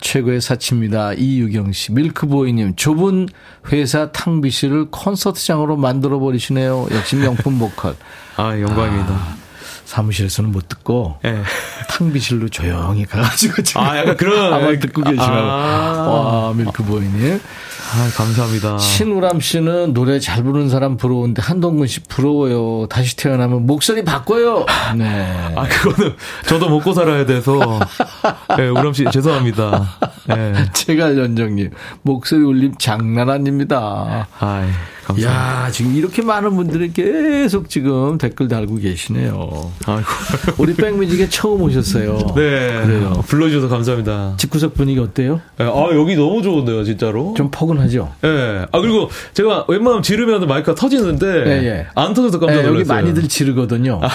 최고의 사치입니다. 이유경 씨. 밀크보이님. 좁은 회사 탕비실을 콘서트장으로 만들어 버리시네요. 역시 명품 보컬. 아, 영광입니다. 사무실에서는 못 듣고 예. 탕비실로 조용히 가가지고 지금 아, 약간 그런- 아마 듣고 계시라고. 아. 와, 밀크보이님. 아, 감사합니다. 신우람 씨는 노래 잘 부르는 사람 부러운데 한동근 씨 부러워요. 다시 태어나면 목소리 바꿔요. 네. 아, 그거는 저도 먹고 살아야 돼서. 예, 우람 씨, 죄송합니다. 예. 제갈연정님 목소리 울림 장난 아닙니다. 아이, 감사합니다. 야 지금 이렇게 많은 분들이 계속 지금 댓글 달고 계시네요. 아이고. 우리 백뮤직에 처음 오셨어요. 네. 그래요. 불러주셔서 감사합니다. 집구석 분위기 어때요? 예, 아, 여기 너무 좋은데요, 진짜로. 좀 포근하죠? 예. 아, 그리고 제가 웬만하면 지르면 마이크가 터지는데. 예, 예. 안 터져서 깜짝 네, 놀랐어요. 여기 많이들 지르거든요.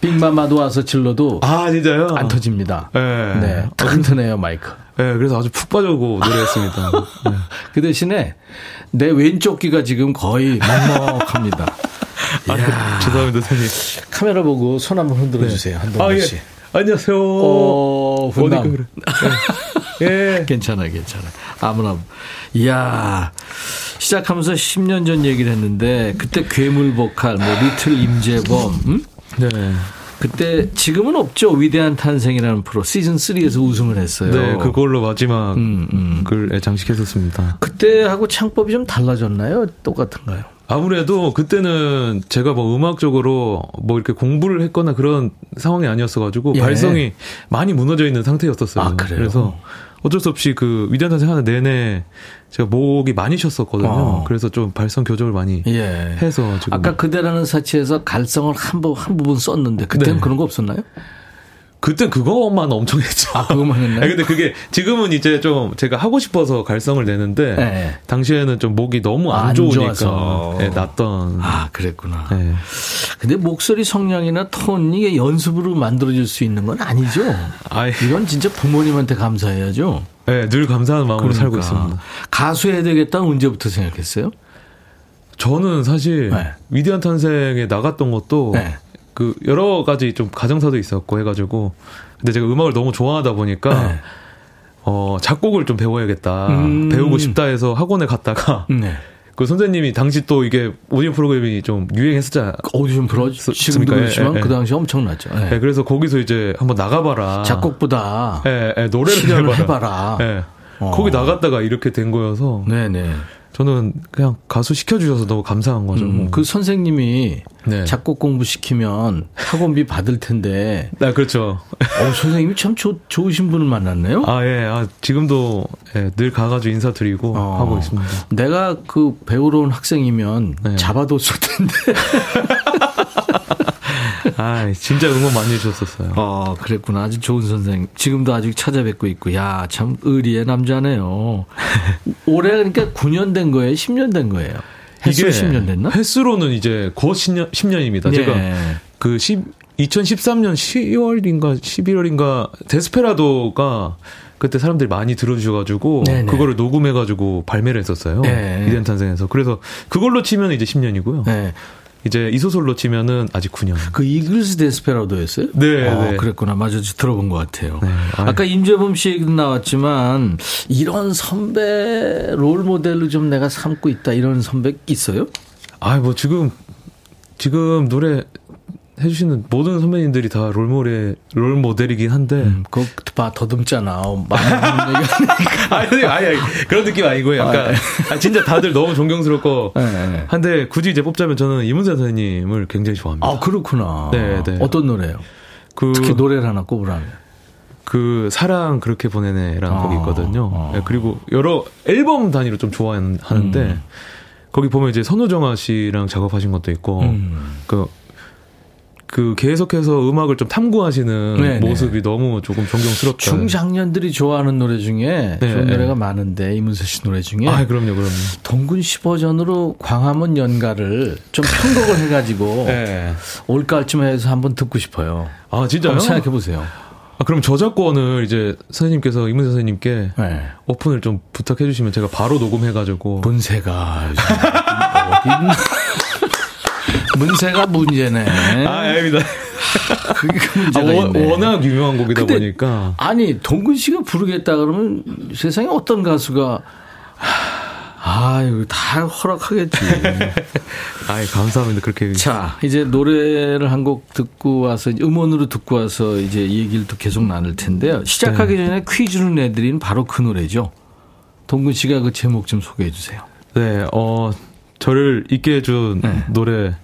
빅마마도 와서 질러도 아, 진짜요? 안 터집니다. 예. 네, 튼튼해요 마이크. 예, 그래서 아주 푹 빠져고 노래했습니다. 예. 그 대신에 내 왼쪽 귀가 지금 거의 먹먹합니다. 아, 죄송합니다, 선생님. 카메라 보고 손 한번 흔들어 주세요. 한동훈 아, 예. 씨. 안녕하세요. 어. 어디 그래. 예. 괜찮아요, 괜찮아요. 아무나. 이야. 시작하면서 10년 전 얘기를 했는데, 그때 괴물 보컬, 뭐, 리틀 임재범, 음? 네. 그때, 지금은 없죠. 위대한 탄생이라는 프로, 시즌 3에서 우승을 했어요. 네, 그걸로 마지막 음, 음. 글 장식했었습니다. 그때하고 창법이 좀 달라졌나요? 똑같은가요? 아무래도 그때는 제가 뭐 음악적으로 뭐 이렇게 공부를 했거나 그런 상황이 아니었어가지고 예. 발성이 많이 무너져 있는 상태였었어요. 아, 그래요? 그래서 어쩔 수 없이 그 위대한 탄생 하는 내내 제가 목이 많이 쉬었었거든요. 어. 그래서 좀 발성 교정을 많이 예. 해서 지금 아까 그대라는 사치에서 갈성을 한, 부, 한 부분 썼는데, 그때는 네. 그런 거 없었나요? 그때 그거만 엄청 했죠. 아, 그것만 했나요? 근데 그게 지금은 이제 좀 제가 하고 싶어서 갈성을 내는데 네. 당시에는 좀 목이 너무 안, 안 좋으니까. 네, 났던. 아, 그랬구나. 네. 근데 목소리 성량이나 톤 이게 연습으로 만들어질 수 있는 건 아니죠. 아이, 이건 진짜 부모님한테 감사해야죠. 네, 늘 감사한 마음으로 살고 그러니까. 있습니다. 가수 해야 되겠다는 언제부터 생각했어요? 저는 사실 네. 위대한 탄생에 나갔던 것도 네. 그 여러 가지 좀 가정사도 있었고 해가지고 근데 제가 음악을 너무 좋아하다 보니까 네. 어 작곡을 좀 배워야겠다 음. 배우고 싶다 해서 학원에 갔다가 네. 그 선생님이 당시 또 이게 오디오 프로그램이 좀 유행했었잖아요. 오디션 프로 지금도 습니까? 그렇지만 예, 예. 그 당시 엄청났죠. 예. 네, 그래서 거기서 이제 한번 나가봐라. 작곡보다 예, 예, 노래를 해봐라. 해봐라. 예. 어. 거기 나갔다가 이렇게 된 거여서 네네. 저는 그냥 가수 시켜주셔서 너무 감사한 거죠. 음, 그 선생님이 네. 작곡 공부 시키면 학원비 받을 텐데, 네, 그렇죠. 어, 선생님이 참 좋- 좋으신 분을 만났네요. 아, 예. 아, 지금도 예, 늘 가가지고 인사드리고 어. 하고 있습니다. 내가 그 배우러 온 학생이면 네. 잡아뒀을 텐데. 아, 진짜 응원 많이 해주셨었어요. 어, 그랬구나. 아주 좋은 선생님. 지금도 아직 찾아뵙고 있고, 야, 참 의리의 남자네요. 올해 그러니까 9년 된 거예요? 10년 된 거예요? 횟수 10년 됐나? 횟수로는 이제 곧 10년, 10년입니다. 네. 제가 그 10, 2013년 10월인가 11월인가 데스페라도가 그때 사람들이 많이 들어주셔가지고 네네. 그거를 녹음해가지고 발매를 했었어요. 네. 이덴 탄생에서. 그래서 그걸로 치면 이제 10년이고요. 네. 이제 이소솔로 치면은 아직 9년. 그 이글스 데스페라도였어요? 네, 어, 네. 그랬구나. 맞아. 저 들어본 것 같아요. 네, 아유. 아까 임재범 씨 얘기도 나왔지만 이런 선배 롤 모델로 좀 내가 삼고 있다 이런 선배 있어요? 아, 뭐 지금 지금 노래 해주시는 모든 선배님들이 다 롤모델 롤 모델이긴 한데. 음, 그거 봐 더듬잖아. 어. 아니, 아니, 아니, 그런 느낌 아니고요. 약간 아, 진짜 다들 너무 존경스럽고 네, 네. 한데 굳이 이제 뽑자면 저는 이문세 선생님을 굉장히 좋아합니다. 아 그렇구나. 네, 네. 어떤 노래요? 그, 특히 노래를 하나 꼽으라면. 그 사랑 그렇게 보내네라는 아, 곡이 있거든요. 아. 네, 그리고 여러 앨범 단위로 좀 좋아하는데 음. 거기 보면 이제 선우정아 씨랑 작업하신 것도 있고 음. 그. 그 계속해서 음악을 좀 탐구하시는 네네. 모습이 너무 조금 존경스럽다. 중장년들이 좋아하는 노래 중에 네, 좋은 네. 노래가 많은데 이문세 씨 노래 중에 아, 그럼요, 그럼요. 동군 15전으로 광화문 연가를 좀 편곡을 해가지고 네. 올가을쯤 해서 한번 듣고 싶어요. 아, 진짜요? 한번 생각해 보세요. 아, 그럼 저작권을 이제 선생님께서 이문세 선생님께 네. 오픈을 좀 부탁해 주시면 제가 바로 녹음해가지고. 문세가 요즘 어디 있나? 문세가 문제네. 아, 아닙니다. 그게 그 아, 문제가 워- 있네. 워낙 유명한 곡이다 보니까. 아니 동근 씨가 부르겠다 그러면 세상에 어떤 가수가 아유 다 허락하겠지. 아이, 감사합니다. 그렇게. 자 이제 노래를 한 곡 듣고 와서 음원으로 듣고 와서 이제 이 얘기를 또 계속 나눌 텐데요. 시작하기 네. 전에 퀴즈를 내드린 바로 그 노래죠. 동근 씨가 그 제목 좀 소개해 주세요. 네, 어, 저를 있게 해준 네. 노래.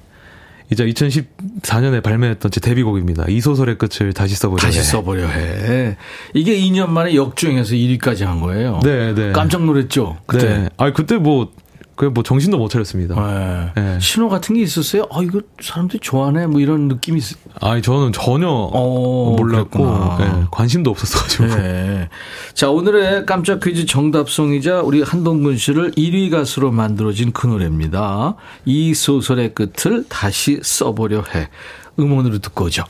이제 2014년에 발매했던 제 데뷔곡입니다. 이 소설의 끝을 다시 써보려 다시 해. 써보려 해. 이게 2년 만에 역주행해서 1위까지 한 거예요. 네, 네. 깜짝 놀랐죠. 그때. 네. 아, 그때 뭐, 그뭐 정신도 못 차렸습니다. 네. 네. 신호 같은 게 있었어요? 아, 이거 사람들이 좋아하네. 뭐 이런 느낌이 있... 아니, 저는 전혀 어, 몰랐고. 네, 관심도 없었어가지고. 네. 자, 오늘의 깜짝 퀴즈 정답송이자 우리 한동근 씨를 1위 가수로 만들어진 그 노래입니다. 이 소설의 끝을 다시 써보려 해. 음원으로 듣고 오죠.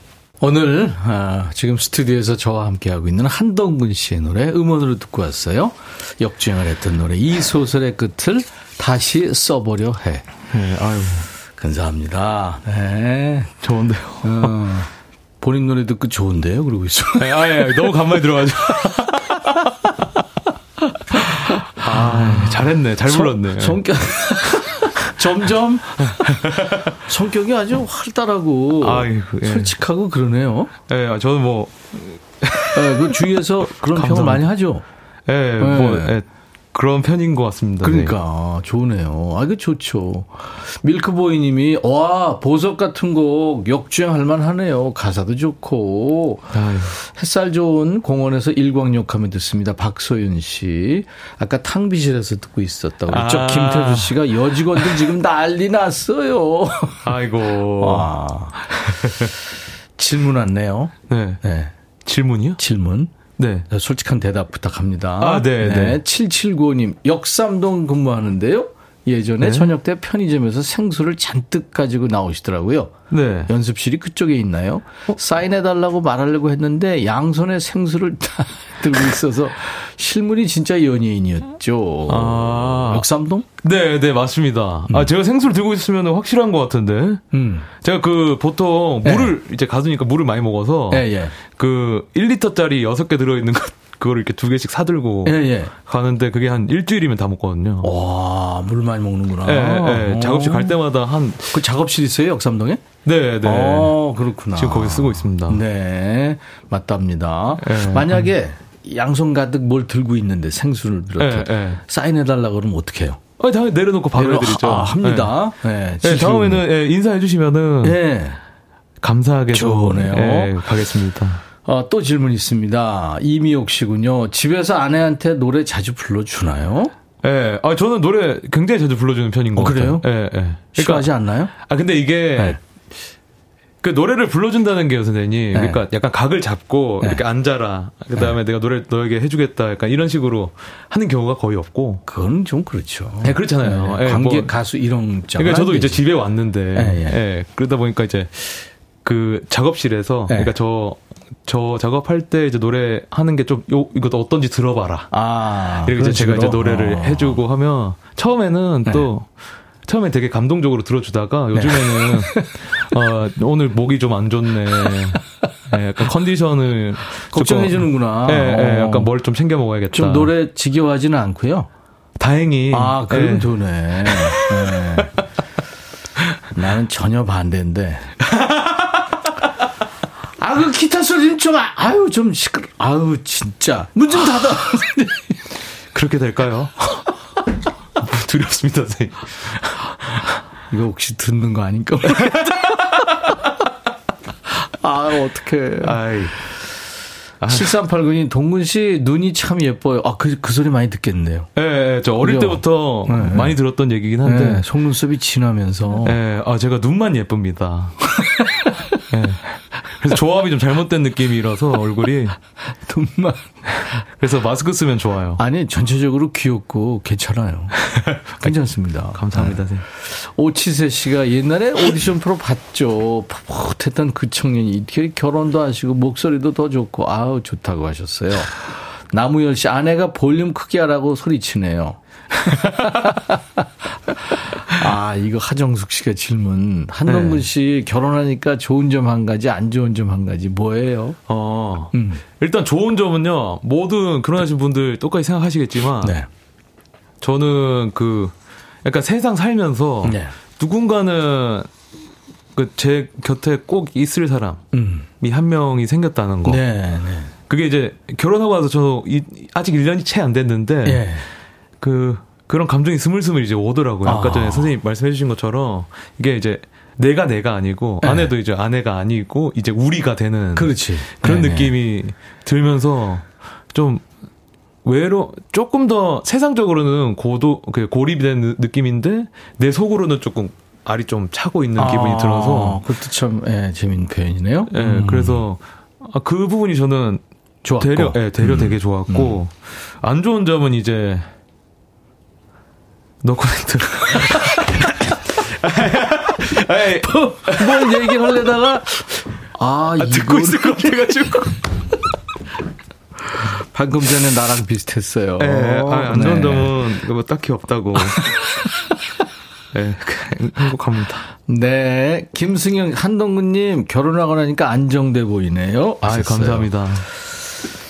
오늘 아, 지금 스튜디오에서 저와 함께하고 있는 한동근 씨의 노래 음원으로 듣고 왔어요. 역주행을 했던 노래 이 소설의 끝을 다시 써보려 해. 네, 아유, 감사합니다. 네. 좋은데요. 어, 본인 노래 듣고 좋은데요? 그러고 있어. 아, 아, 아, 너무 간만에 들어가지고. 아, 잘했네. 잘 불렀네. 성, 격 점점 성격이 아주 활달하고 아이고, 예. 솔직하고 그러네요. 예, 아, 저는 뭐, 예, 그 주위에서 그런 평을 감사합니다. 많이 하죠. 예, 뭐, 예, 그런 편인 것 같습니다. 네. 그러니까 좋으네요. 아, 그 좋죠. 밀크보이 님이 와, 보석 같은 곡 역주행할 만하네요. 가사도 좋고. 아유. 햇살 좋은 공원에서 일광욕하며 듣습니다. 박소윤 씨. 아까 탕비실에서 듣고 있었다고. 아. 저 김태주 씨가 여직원들 지금 난리 났어요. 아이고. 와. 질문 왔네요. 네. 네. 질문이요? 질문. 네. 솔직한 대답 부탁합니다. 아, 네, 네. 7795님, 역삼동 근무하는데요. 예전에 네. 저녁 때 편의점에서 생수를 잔뜩 가지고 나오시더라고요. 네. 연습실이 그쪽에 있나요? 사인해달라고 말하려고 했는데 양손에 생수를 다 들고 있어서 실물이 진짜 연예인이었죠. 아. 역삼동? 네, 네, 맞습니다. 아, 제가 생수를 들고 있으면 확실한 것 같은데. 음. 제가 그 보통 물을 이제 가두니까 물을 많이 먹어서 예, 예. 그 1리터짜리 6개 들어있는 것 그거를 이렇게 두 개씩 사들고 예, 예. 가는데 그게 한 일주일이면 다 먹거든요. 와, 물 많이 먹는구나. 예, 예. 어. 작업실 갈 때마다 한 그 작업실 있어요, 역삼동에? 네, 네. 어, 그렇구나. 지금 거기 쓰고 있습니다. 네, 맞답니다. 예. 만약에 양손 가득 뭘 들고 있는데 생수를 비롯해 예, 예. 사인해달라 그러면 어떻게 해요? 아, 다음에 내려놓고 바로 내려- 해드리죠. 아, 합니다. 네. 네, 다음에는 예, 인사해 주시면은 네. 감사하게 좀, 좋으네요. 예, 가겠습니다. 어, 또 질문 있습니다. 이미옥 씨군요. 집에서 아내한테 노래 자주 불러주나요? 예, 아 저는 노래 굉장히 자주 불러주는 편인 것 어, 같아요. 그래요? 예, 예. 싫어하지 않나요? 아 근데 이게 네. 그 노래를 불러준다는 게요, 선생님. 네. 그러니까 약간 각을 잡고 네. 이렇게 앉아라. 그 다음에 내가 노래 너에게 해주겠다. 약간 이런 식으로 하는 경우가 거의 없고. 그건 좀 그렇죠. 네, 그렇잖아요. 네, 예, 관객 뭐- 가수 이런 장 그러니까 저도 이제 집에 왔는데, 예, 예. 예, 그러다 보니까 이제 그 작업실에서, 예. 그러니까 저, 저 작업할 때 이제 노래 하는 게 좀, 요, 이것도 어떤지 들어봐라. 아, 이렇게 이제 제가 이제? 노래를 어. 해주고 하면 처음에는 네. 또 처음에 되게 감동적으로 들어주다가 요즘에는 어, 오늘 목이 좀 안 좋네. 예, 약간 컨디션을 걱정해 주는구나. 예, 예, 어. 약간 뭘 좀 챙겨 먹어야겠다. 좀 노래 지겨워하지는 않고요. 다행히 아, 그럼 예. 좋네. 네. 나는 전혀 반대인데. 아, 그 기타 소리는 좀, 아- 아유, 좀 시끄러, 아유, 진짜. 문 좀 닫아. 그렇게 될까요? 두렵습니다, 선생님. 이거 혹시 듣는 거 아닐까? 아, 어떡해. 아이. 7389님, 동근 씨 눈이 참 예뻐요. 아, 그, 그 소리 많이 듣겠네요. 예, 예, 저 어릴 그죠? 때부터 네, 네. 많이 들었던 얘기긴 한데. 네, 속눈썹이 진하면서. 예, 아, 제가 눈만 예쁩니다. 예. 그래서 조합이 좀 잘못된 느낌이라서 얼굴이. 눈만. 그래서 마스크 쓰면 좋아요. 아니, 전체적으로 귀엽고 괜찮아요. 괜찮습니다. 감사합니다, 선생님. 오치세 씨가 옛날에 오디션 프로 봤죠. 풋풋했던 그 청년이 결혼도 하시고 목소리도 더 좋고 아우 좋다고 하셨어요. 나무열 씨 아내가 볼륨 크게 하라고 소리치네요. 아 이거 하정숙 씨가 질문 한동근 네. 씨 결혼하니까 좋은 점 한 가지 안 좋은 점 한 가지 뭐예요? 어, 음. 일단 좋은 점은요, 모든 결혼하신 분들 똑같이 생각하시겠지만, 네. 저는 그, 약간 세상 살면서, 네. 누군가는 그 제 곁에 꼭 있을 사람이 음. 한 명이 생겼다는 거. 네. 네. 그게 이제 결혼하고 나서 저 이- 아직 1년이 채 안 됐는데, 예. 그, 그런 감정이 스물스물 이제 오더라고요. 아까 아. 전에 선생님 말씀해 주신 것처럼, 이게 이제 내가 내가 아니고, 네. 아내도 이제 아내가 아니고, 이제 우리가 되는. 그렇지. 그런 네네. 느낌이 들면서 좀 외로 조금 더 세상적으로는 고도 그 고립된 느- 느낌인데 내 속으로는 조금 알이 좀 차고 있는 기분이 들어서 아, 그것도 참 예, 재밌는 표현이네요. 예 음. 그래서 아, 그 부분이 저는 좋았고. 되려 예, 되려 음. 되게 좋았고 안 좋은 점은 이제 노 코멘트 에이, 뭘 얘기를 하려다가 아, 아, 듣고 있을 것 같아가지고 방금 전에 나랑 비슷했어요. 예, 아, 안 좋은 네. 점은 뭐 딱히 없다고 예, 행복합니다. 네, 김승영 한동근님 결혼하고 나니까 안정돼 보이네요. 아. 감사합니다.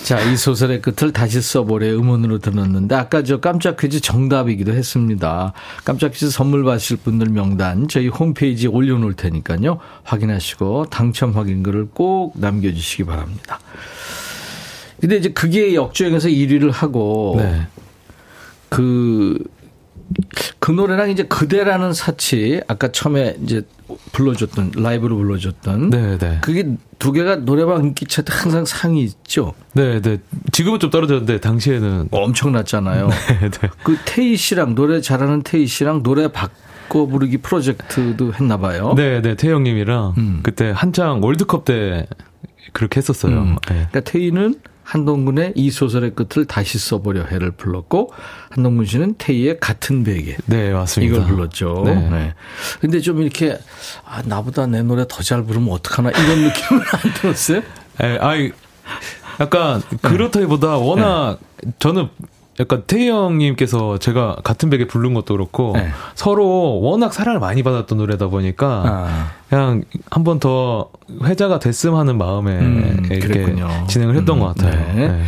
자, 이 소설의 끝을 다시 써보래 음원으로 들었는데 아까 저 깜짝 퀴즈 정답이기도 했습니다. 깜짝 퀴즈 선물 받으실 분들 명단 저희 홈페이지에 올려놓을 테니까요. 확인하시고 당첨 확인글을 꼭 남겨주시기 바랍니다. 근데 이제 그게 역주행에서 1위를 하고 네. 그, 그 노래랑 이제 그대라는 사치, 아까 처음에 이제 불러줬던, 라이브로 불러줬던. 네, 네. 그게 두 개가 노래방 인기 차트 항상 상위 있죠. 네, 네. 지금은 좀 떨어졌는데 당시에는 엄청났잖아요. 네, 네. 그 태희 씨랑, 노래 잘하는 태희 씨랑 노래 바꿔 부르기 프로젝트도 했나 봐요. 네, 네. 태영님이랑 음. 그때 한창 월드컵 때 그렇게 했었어요. 음. 네. 그러니까 태희는 한동근의 이 소설의 끝을 다시 써보려 해를 불렀고 한동근 씨는 태희의 같은 베개 네, 맞습니다. 이걸 불렀죠. 네. 네. 근데 좀 이렇게 아 나보다 내 노래 더 잘 부르면 어떡하나 이런 느낌은 안 들었어요? 에, 아이, 약간, 그렇다기보다 워낙, 저는 약간 태희 형님께서 제가 같은 베개 부른 것도 그렇고, 네. 서로 워낙 사랑을 많이 받았던 노래다 보니까, 아. 그냥 한 번 더 회자가 됐음 하는 마음에 음, 이렇게 그랬군요. 진행을 했던 음, 것 같아요. 네. 네.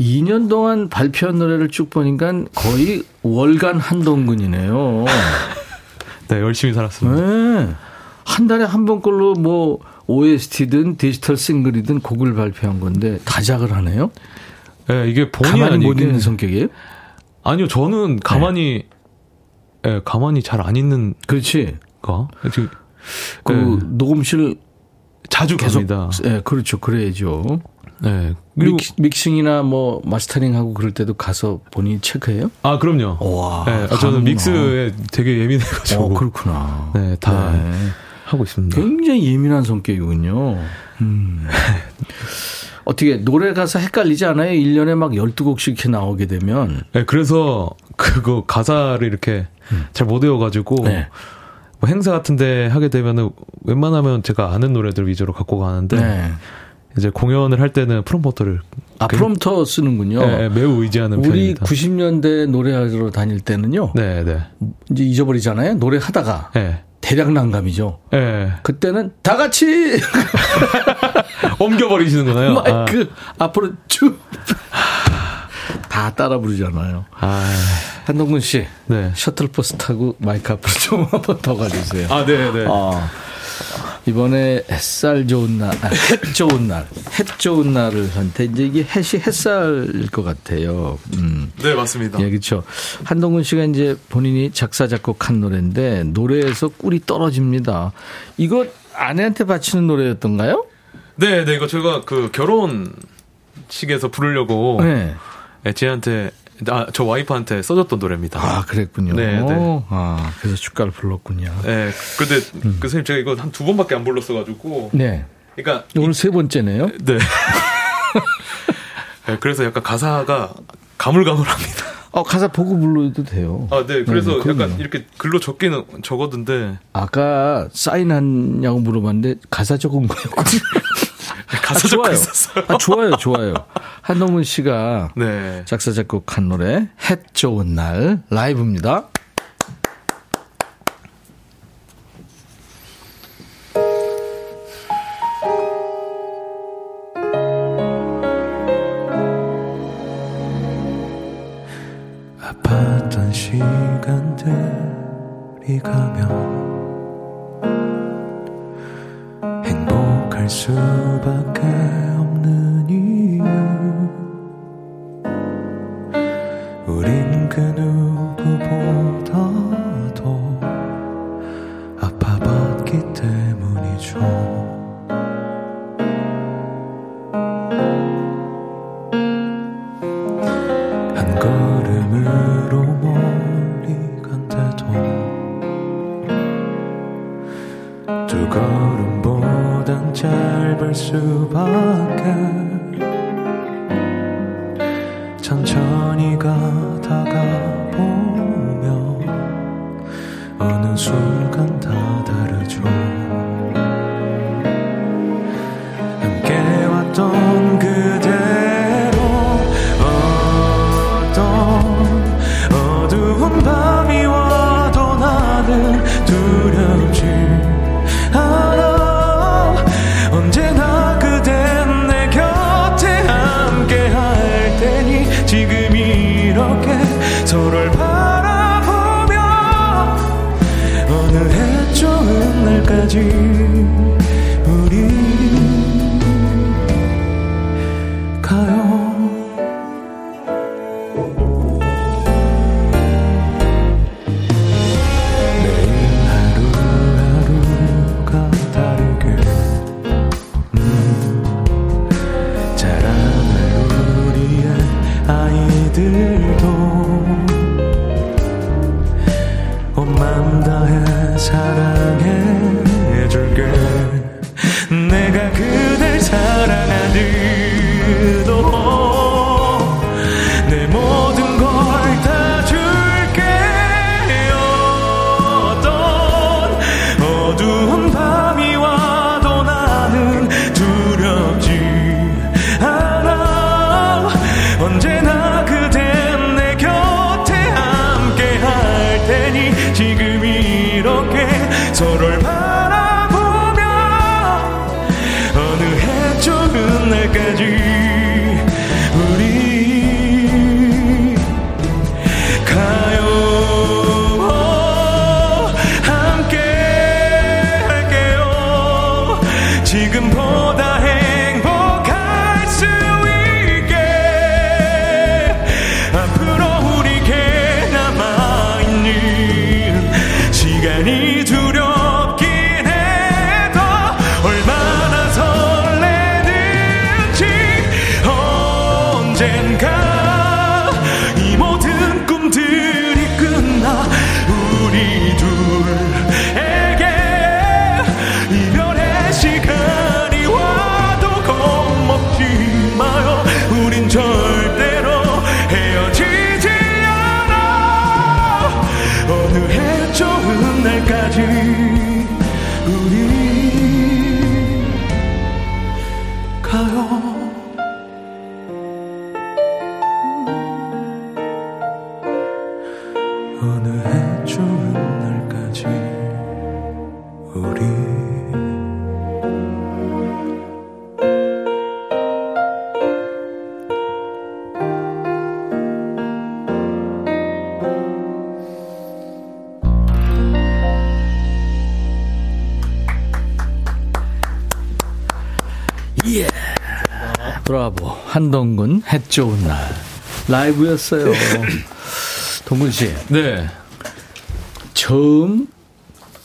2년 동안 발표한 노래를 쭉 보니까 거의 월간 한동근이네요. 네, 열심히 살았습니다. 네. 한 달에 한 번꼴로 뭐 OST든 디지털 싱글이든 곡을 발표한 건데 다작을 하네요. 네, 이게 본의 가만히 못 있는 성격이에요? 아니요, 저는 가만히, 예, 가만히 잘 안 있는 그렇지. 거. 지금, 그 예, 녹음실 자주 계속 갑니다. 예, 그렇죠. 그래야죠. 네. 그리고, 믹, 믹싱이나 뭐 마스터링하고 그럴 때도 가서 본인이 체크해요? 아, 그럼요. 와. 네, 아. 저는 믹스에 되게 예민해 가지고. 어, 그렇구나. 네, 다 네. 하고 있습니다. 굉장히 예민한 성격이군요. 음. 어떻게 노래 가사 헷갈리지 않아요? 1년에 막 12곡씩 이렇게 나오게 되면. 네, 그래서 그거 가사를 이렇게 잘못 외워가지고 음. 네. 뭐 행사 같은데 하게 되면은 웬만하면 제가 아는 노래들 위주로 갖고 가는데 네. 이제 공연을 할 때는 프롬프터를 아, 프롬프터 쓰는군요. 네, 네, 매우 의지하는 우리 편입니다. 90년대 노래하러 다닐 때는요. 네, 네, 이제 잊어버리잖아요. 노래 하다가 네, 대략 난감이죠. 네. 그때는 다 같이 넘겨버리시는구나요. 마이크 앞으로 쭉. 다 따라 부르잖아요. 아, 한동근 씨, 네. 셔틀버스 타고 마이크 앞으로 좀 한번 더 가주세요. 아, 네, 네. 아, 이번에 햇살 좋은 날, 아, 햇 좋은 날, 햇 좋은 날을 한테 이제 이게 햇이 햇살일 것 같아요. 음. 네, 맞습니다. 예, 그렇죠. 한동근 씨가 이제 본인이 작사 작곡한 노래인데 노래에서 꿀이 떨어집니다. 이거 아내한테 바치는 노래였던가요? 네, 네, 이거 제가 그 결혼식에서 부르려고 네. 네, 쟤한테 아, 저 와이프한테 써줬던 노래입니다. 아, 그랬군요. 네, 네. 아, 그래서 축가를 불렀군요. 네, 근데 그 선생님 제가 이거 한 두 번밖에 안 불렀어가지고, 네. 그러니까 오늘 세 번째네요. 네. 네, 그래서 약간 가사가 가물가물합니다. 어, 가사 보고 불러도 돼요. 아, 네, 그래서 네, 네. 약간 이렇게 글로 적기는 적었는데 아까 사인하냐고 물어봤는데 가사 적은 거였거든요. 가사 아, 좋아요. 있었어요. 아, 좋아요, 좋아요. 한동훈 씨가 네. 작사 작곡한 노래 햇 좋은 날 라이브입니다. 좋은 한동근 해 좋은 날 라이브였어요. 동근 씨 네. 저음,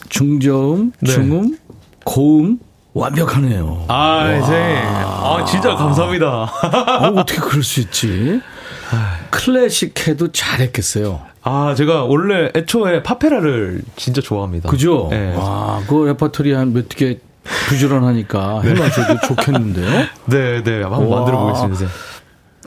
중저음, 네. 중음, 고음 완벽하네요. 아, 네. 아, 진짜 감사합니다. 어, 어떻게 그럴 수 있지? 클래식 해도 잘했겠어요. 아, 제가 원래 애초에 팝페라를 진짜 좋아합니다. 그죠? 네. 와, 그 레퍼토리 한 몇 개 부지런하니까 해놔줘도 좋겠는데요? 네, 네. 한번 와. 만들어 보겠습니다.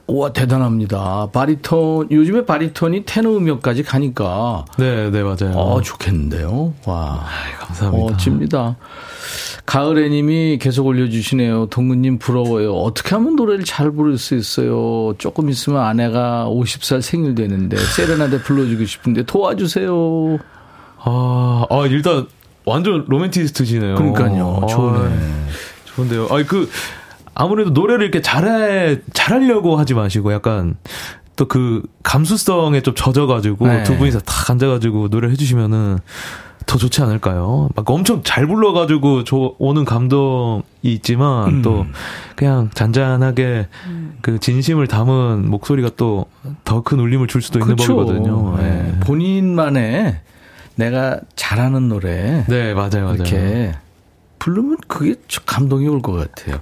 와, 대단합니다. 바리톤, 요즘에 바리톤이 테너 음역까지 가니까, 네, 네, 맞아요. 어, 좋겠는데요? 와. 감사합니다. 멋집니다. 가을애님이 계속 올려주시네요. 동근님 부러워요. 어떻게 하면 노래를 잘 부를 수 있어요? 조금 있으면 아내가 50살 생일 되는데 세레나데 불러주고 싶은데 도와주세요. 아, 아, 일단 완전 로맨티스트시네요. 그러니까요. 아, 좋네. 좋은데요. 아니 그 아무래도 노래를 이렇게 잘해 잘하려고 하지 마시고 약간 또 그 감수성에 좀 젖어가지고 네. 두 분이서 탁 앉아가지고 노래를 해주시면은 더 좋지 않을까요? 막 엄청 잘 불러가지고 저 오는 감동이 있지만 음. 또 그냥 잔잔하게 그 진심을 담은 목소리가 또 더 큰 울림을 줄 수도 있는 그쵸. 법이거든요. 네. 네. 본인만의 내가 잘하는 노래 네, 맞아요, 맞아요. 이렇게 부르면 그게 좀 감동이 올 것 같아요.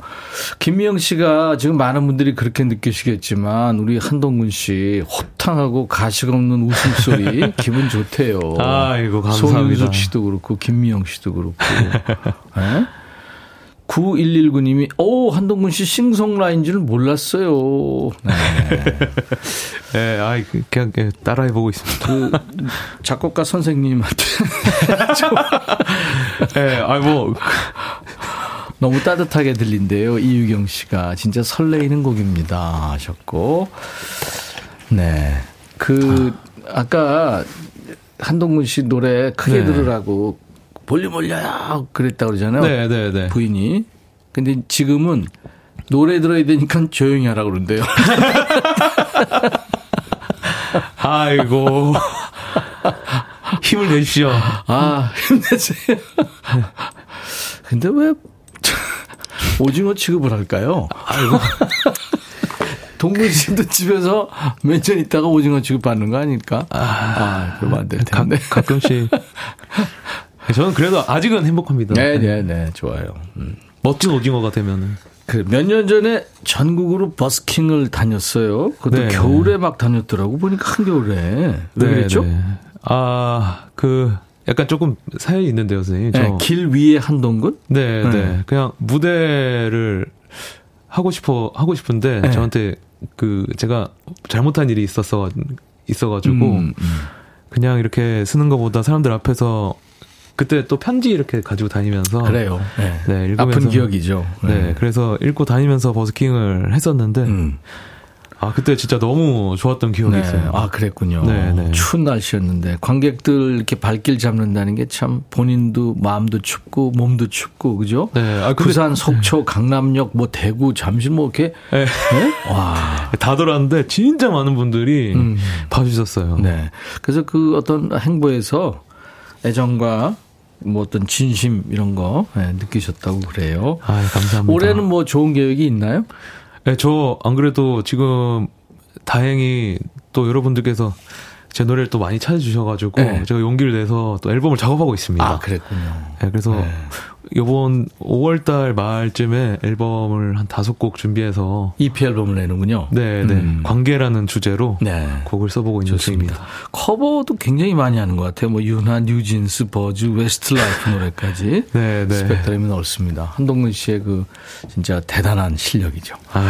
김미영 씨가 지금 많은 분들이 그렇게 느끼시겠지만 우리 한동근 씨 호탕하고 가식 없는 웃음소리 기분 좋대요. 아이고, 감사합니다. 송유숙 씨도 그렇고 김미영 씨도 그렇고. 네? 9119님이 오 한동근 씨 싱송라인 줄 몰랐어요. 네. 네, 아이 그- 그냥 그냥 따라해보고 있습니다. 그 작곡가 선생님한테 네, 아이 뭐 너무 따뜻하게 들린대요. 이유경 씨가 진짜 설레이는 곡입니다 하셨고 네. 그 아까 한동근 씨 노래 크게 네. 들으라고 볼륨 올려요 그랬다 그러잖아요. 네, 네, 네. 부인이. 근데 지금은 노래 들어야 되니까 조용히 하라 그런대요. 아이고 힘을 내주시오. 아, 힘내세요. 근데 왜 오징어 취급을 할까요? 아이고. 동근 씨도 집에서 몇 년 있다가 오징어 취급 받는 거 아닐까? 아, 그러면 안될 가, 텐데. 가 끔씩 저는 그래도 아직은 행복합니다. 네, 네, 네, 좋아요. 음. 멋진 오징어가 되면은 그 몇 년 전에 전국으로 버스킹을 다녔어요. 그것도 네. 겨울에 막 다녔더라고 보니까 한겨울에. 왜 네, 그랬죠? 네. 아, 그 약간 조금 사연이 있는데요, 선생님. 저 네, 길 위에 한동근? 네, 네. 네. 그냥 무대를 하고 싶어 하고 싶은데 네. 저한테 그 제가 잘못한 일이 있었어 있어가지고 음, 음. 그냥 이렇게 쓰는 것보다 사람들 앞에서 그때 또 편지 이렇게 가지고 다니면서 그래요. 네. 네, 읽으면서 아픈 기억이죠. 네, 그래서 읽고 다니면서 버스킹을 했었는데 음. 아 그때 진짜 너무 좋았던 기억이 네. 있어요. 아, 그랬군요. 네, 네. 추운 날씨였는데 관객들 이렇게 발길 잡는다는 게 참 본인도 마음도 춥고 몸도 춥고 그죠? 네, 아, 부산, 속초, 강남역, 뭐 대구, 잠실 뭐 이렇게 네. 네? 와. 다 돌았는데 진짜 많은 분들이 음. 봐주셨어요. 네. 그래서 그 어떤 행보에서 애정과 뭐 어떤 진심 이런 거 네, 느끼셨다고 그래요. 아, 감사합니다. 올해는 뭐 좋은 계획이 있나요? 네, 저 안 그래도 지금 다행히 또 여러분들께서 제 노래를 또 많이 찾아주셔가지고 네. 제가 용기를 내서 또 앨범을 작업하고 있습니다. 아, 그랬군요. 네, 그래서 네. 이번 5월달 말쯤에 앨범을 한 다섯 곡 준비해서 EP 앨범을 내는군요. 네, 네 음. 관계라는 주제로 네. 곡을 써보고 있는. 중입니다. 커버도 굉장히 많이 하는 것 같아요. 뭐 윤하, 뉴진스, 버즈, 웨스트라이프 노래까지 네, 네. 스펙트럼이 넓습니다. 한동근 씨의 그 진짜 대단한 실력이죠. 아유,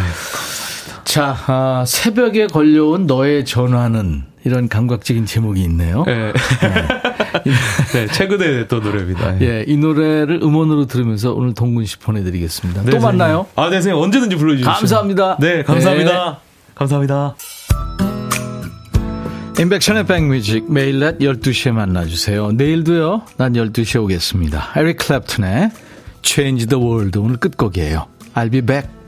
자, 아, 새벽에 걸려온 너의 전화는 이런 감각적인 제목이 있네요. 네. 네, 최근에 또 노래입니다. 예, 이 노래를 음원으로 들으면서 오늘 동근 씨 보내드리겠습니다. 네, 또 선생님. 만나요. 아, 네, 선생님 언제든지 불러주십시오. 감사합니다. 네, 감사합니다. 감사합니다. 인백션의 백뮤직 매일 낮 12시에 만나주세요. 내일도요. 난 12시에 오겠습니다. 에릭 클랩튼의 Change the World 오늘 끝곡이에요. I'll be back.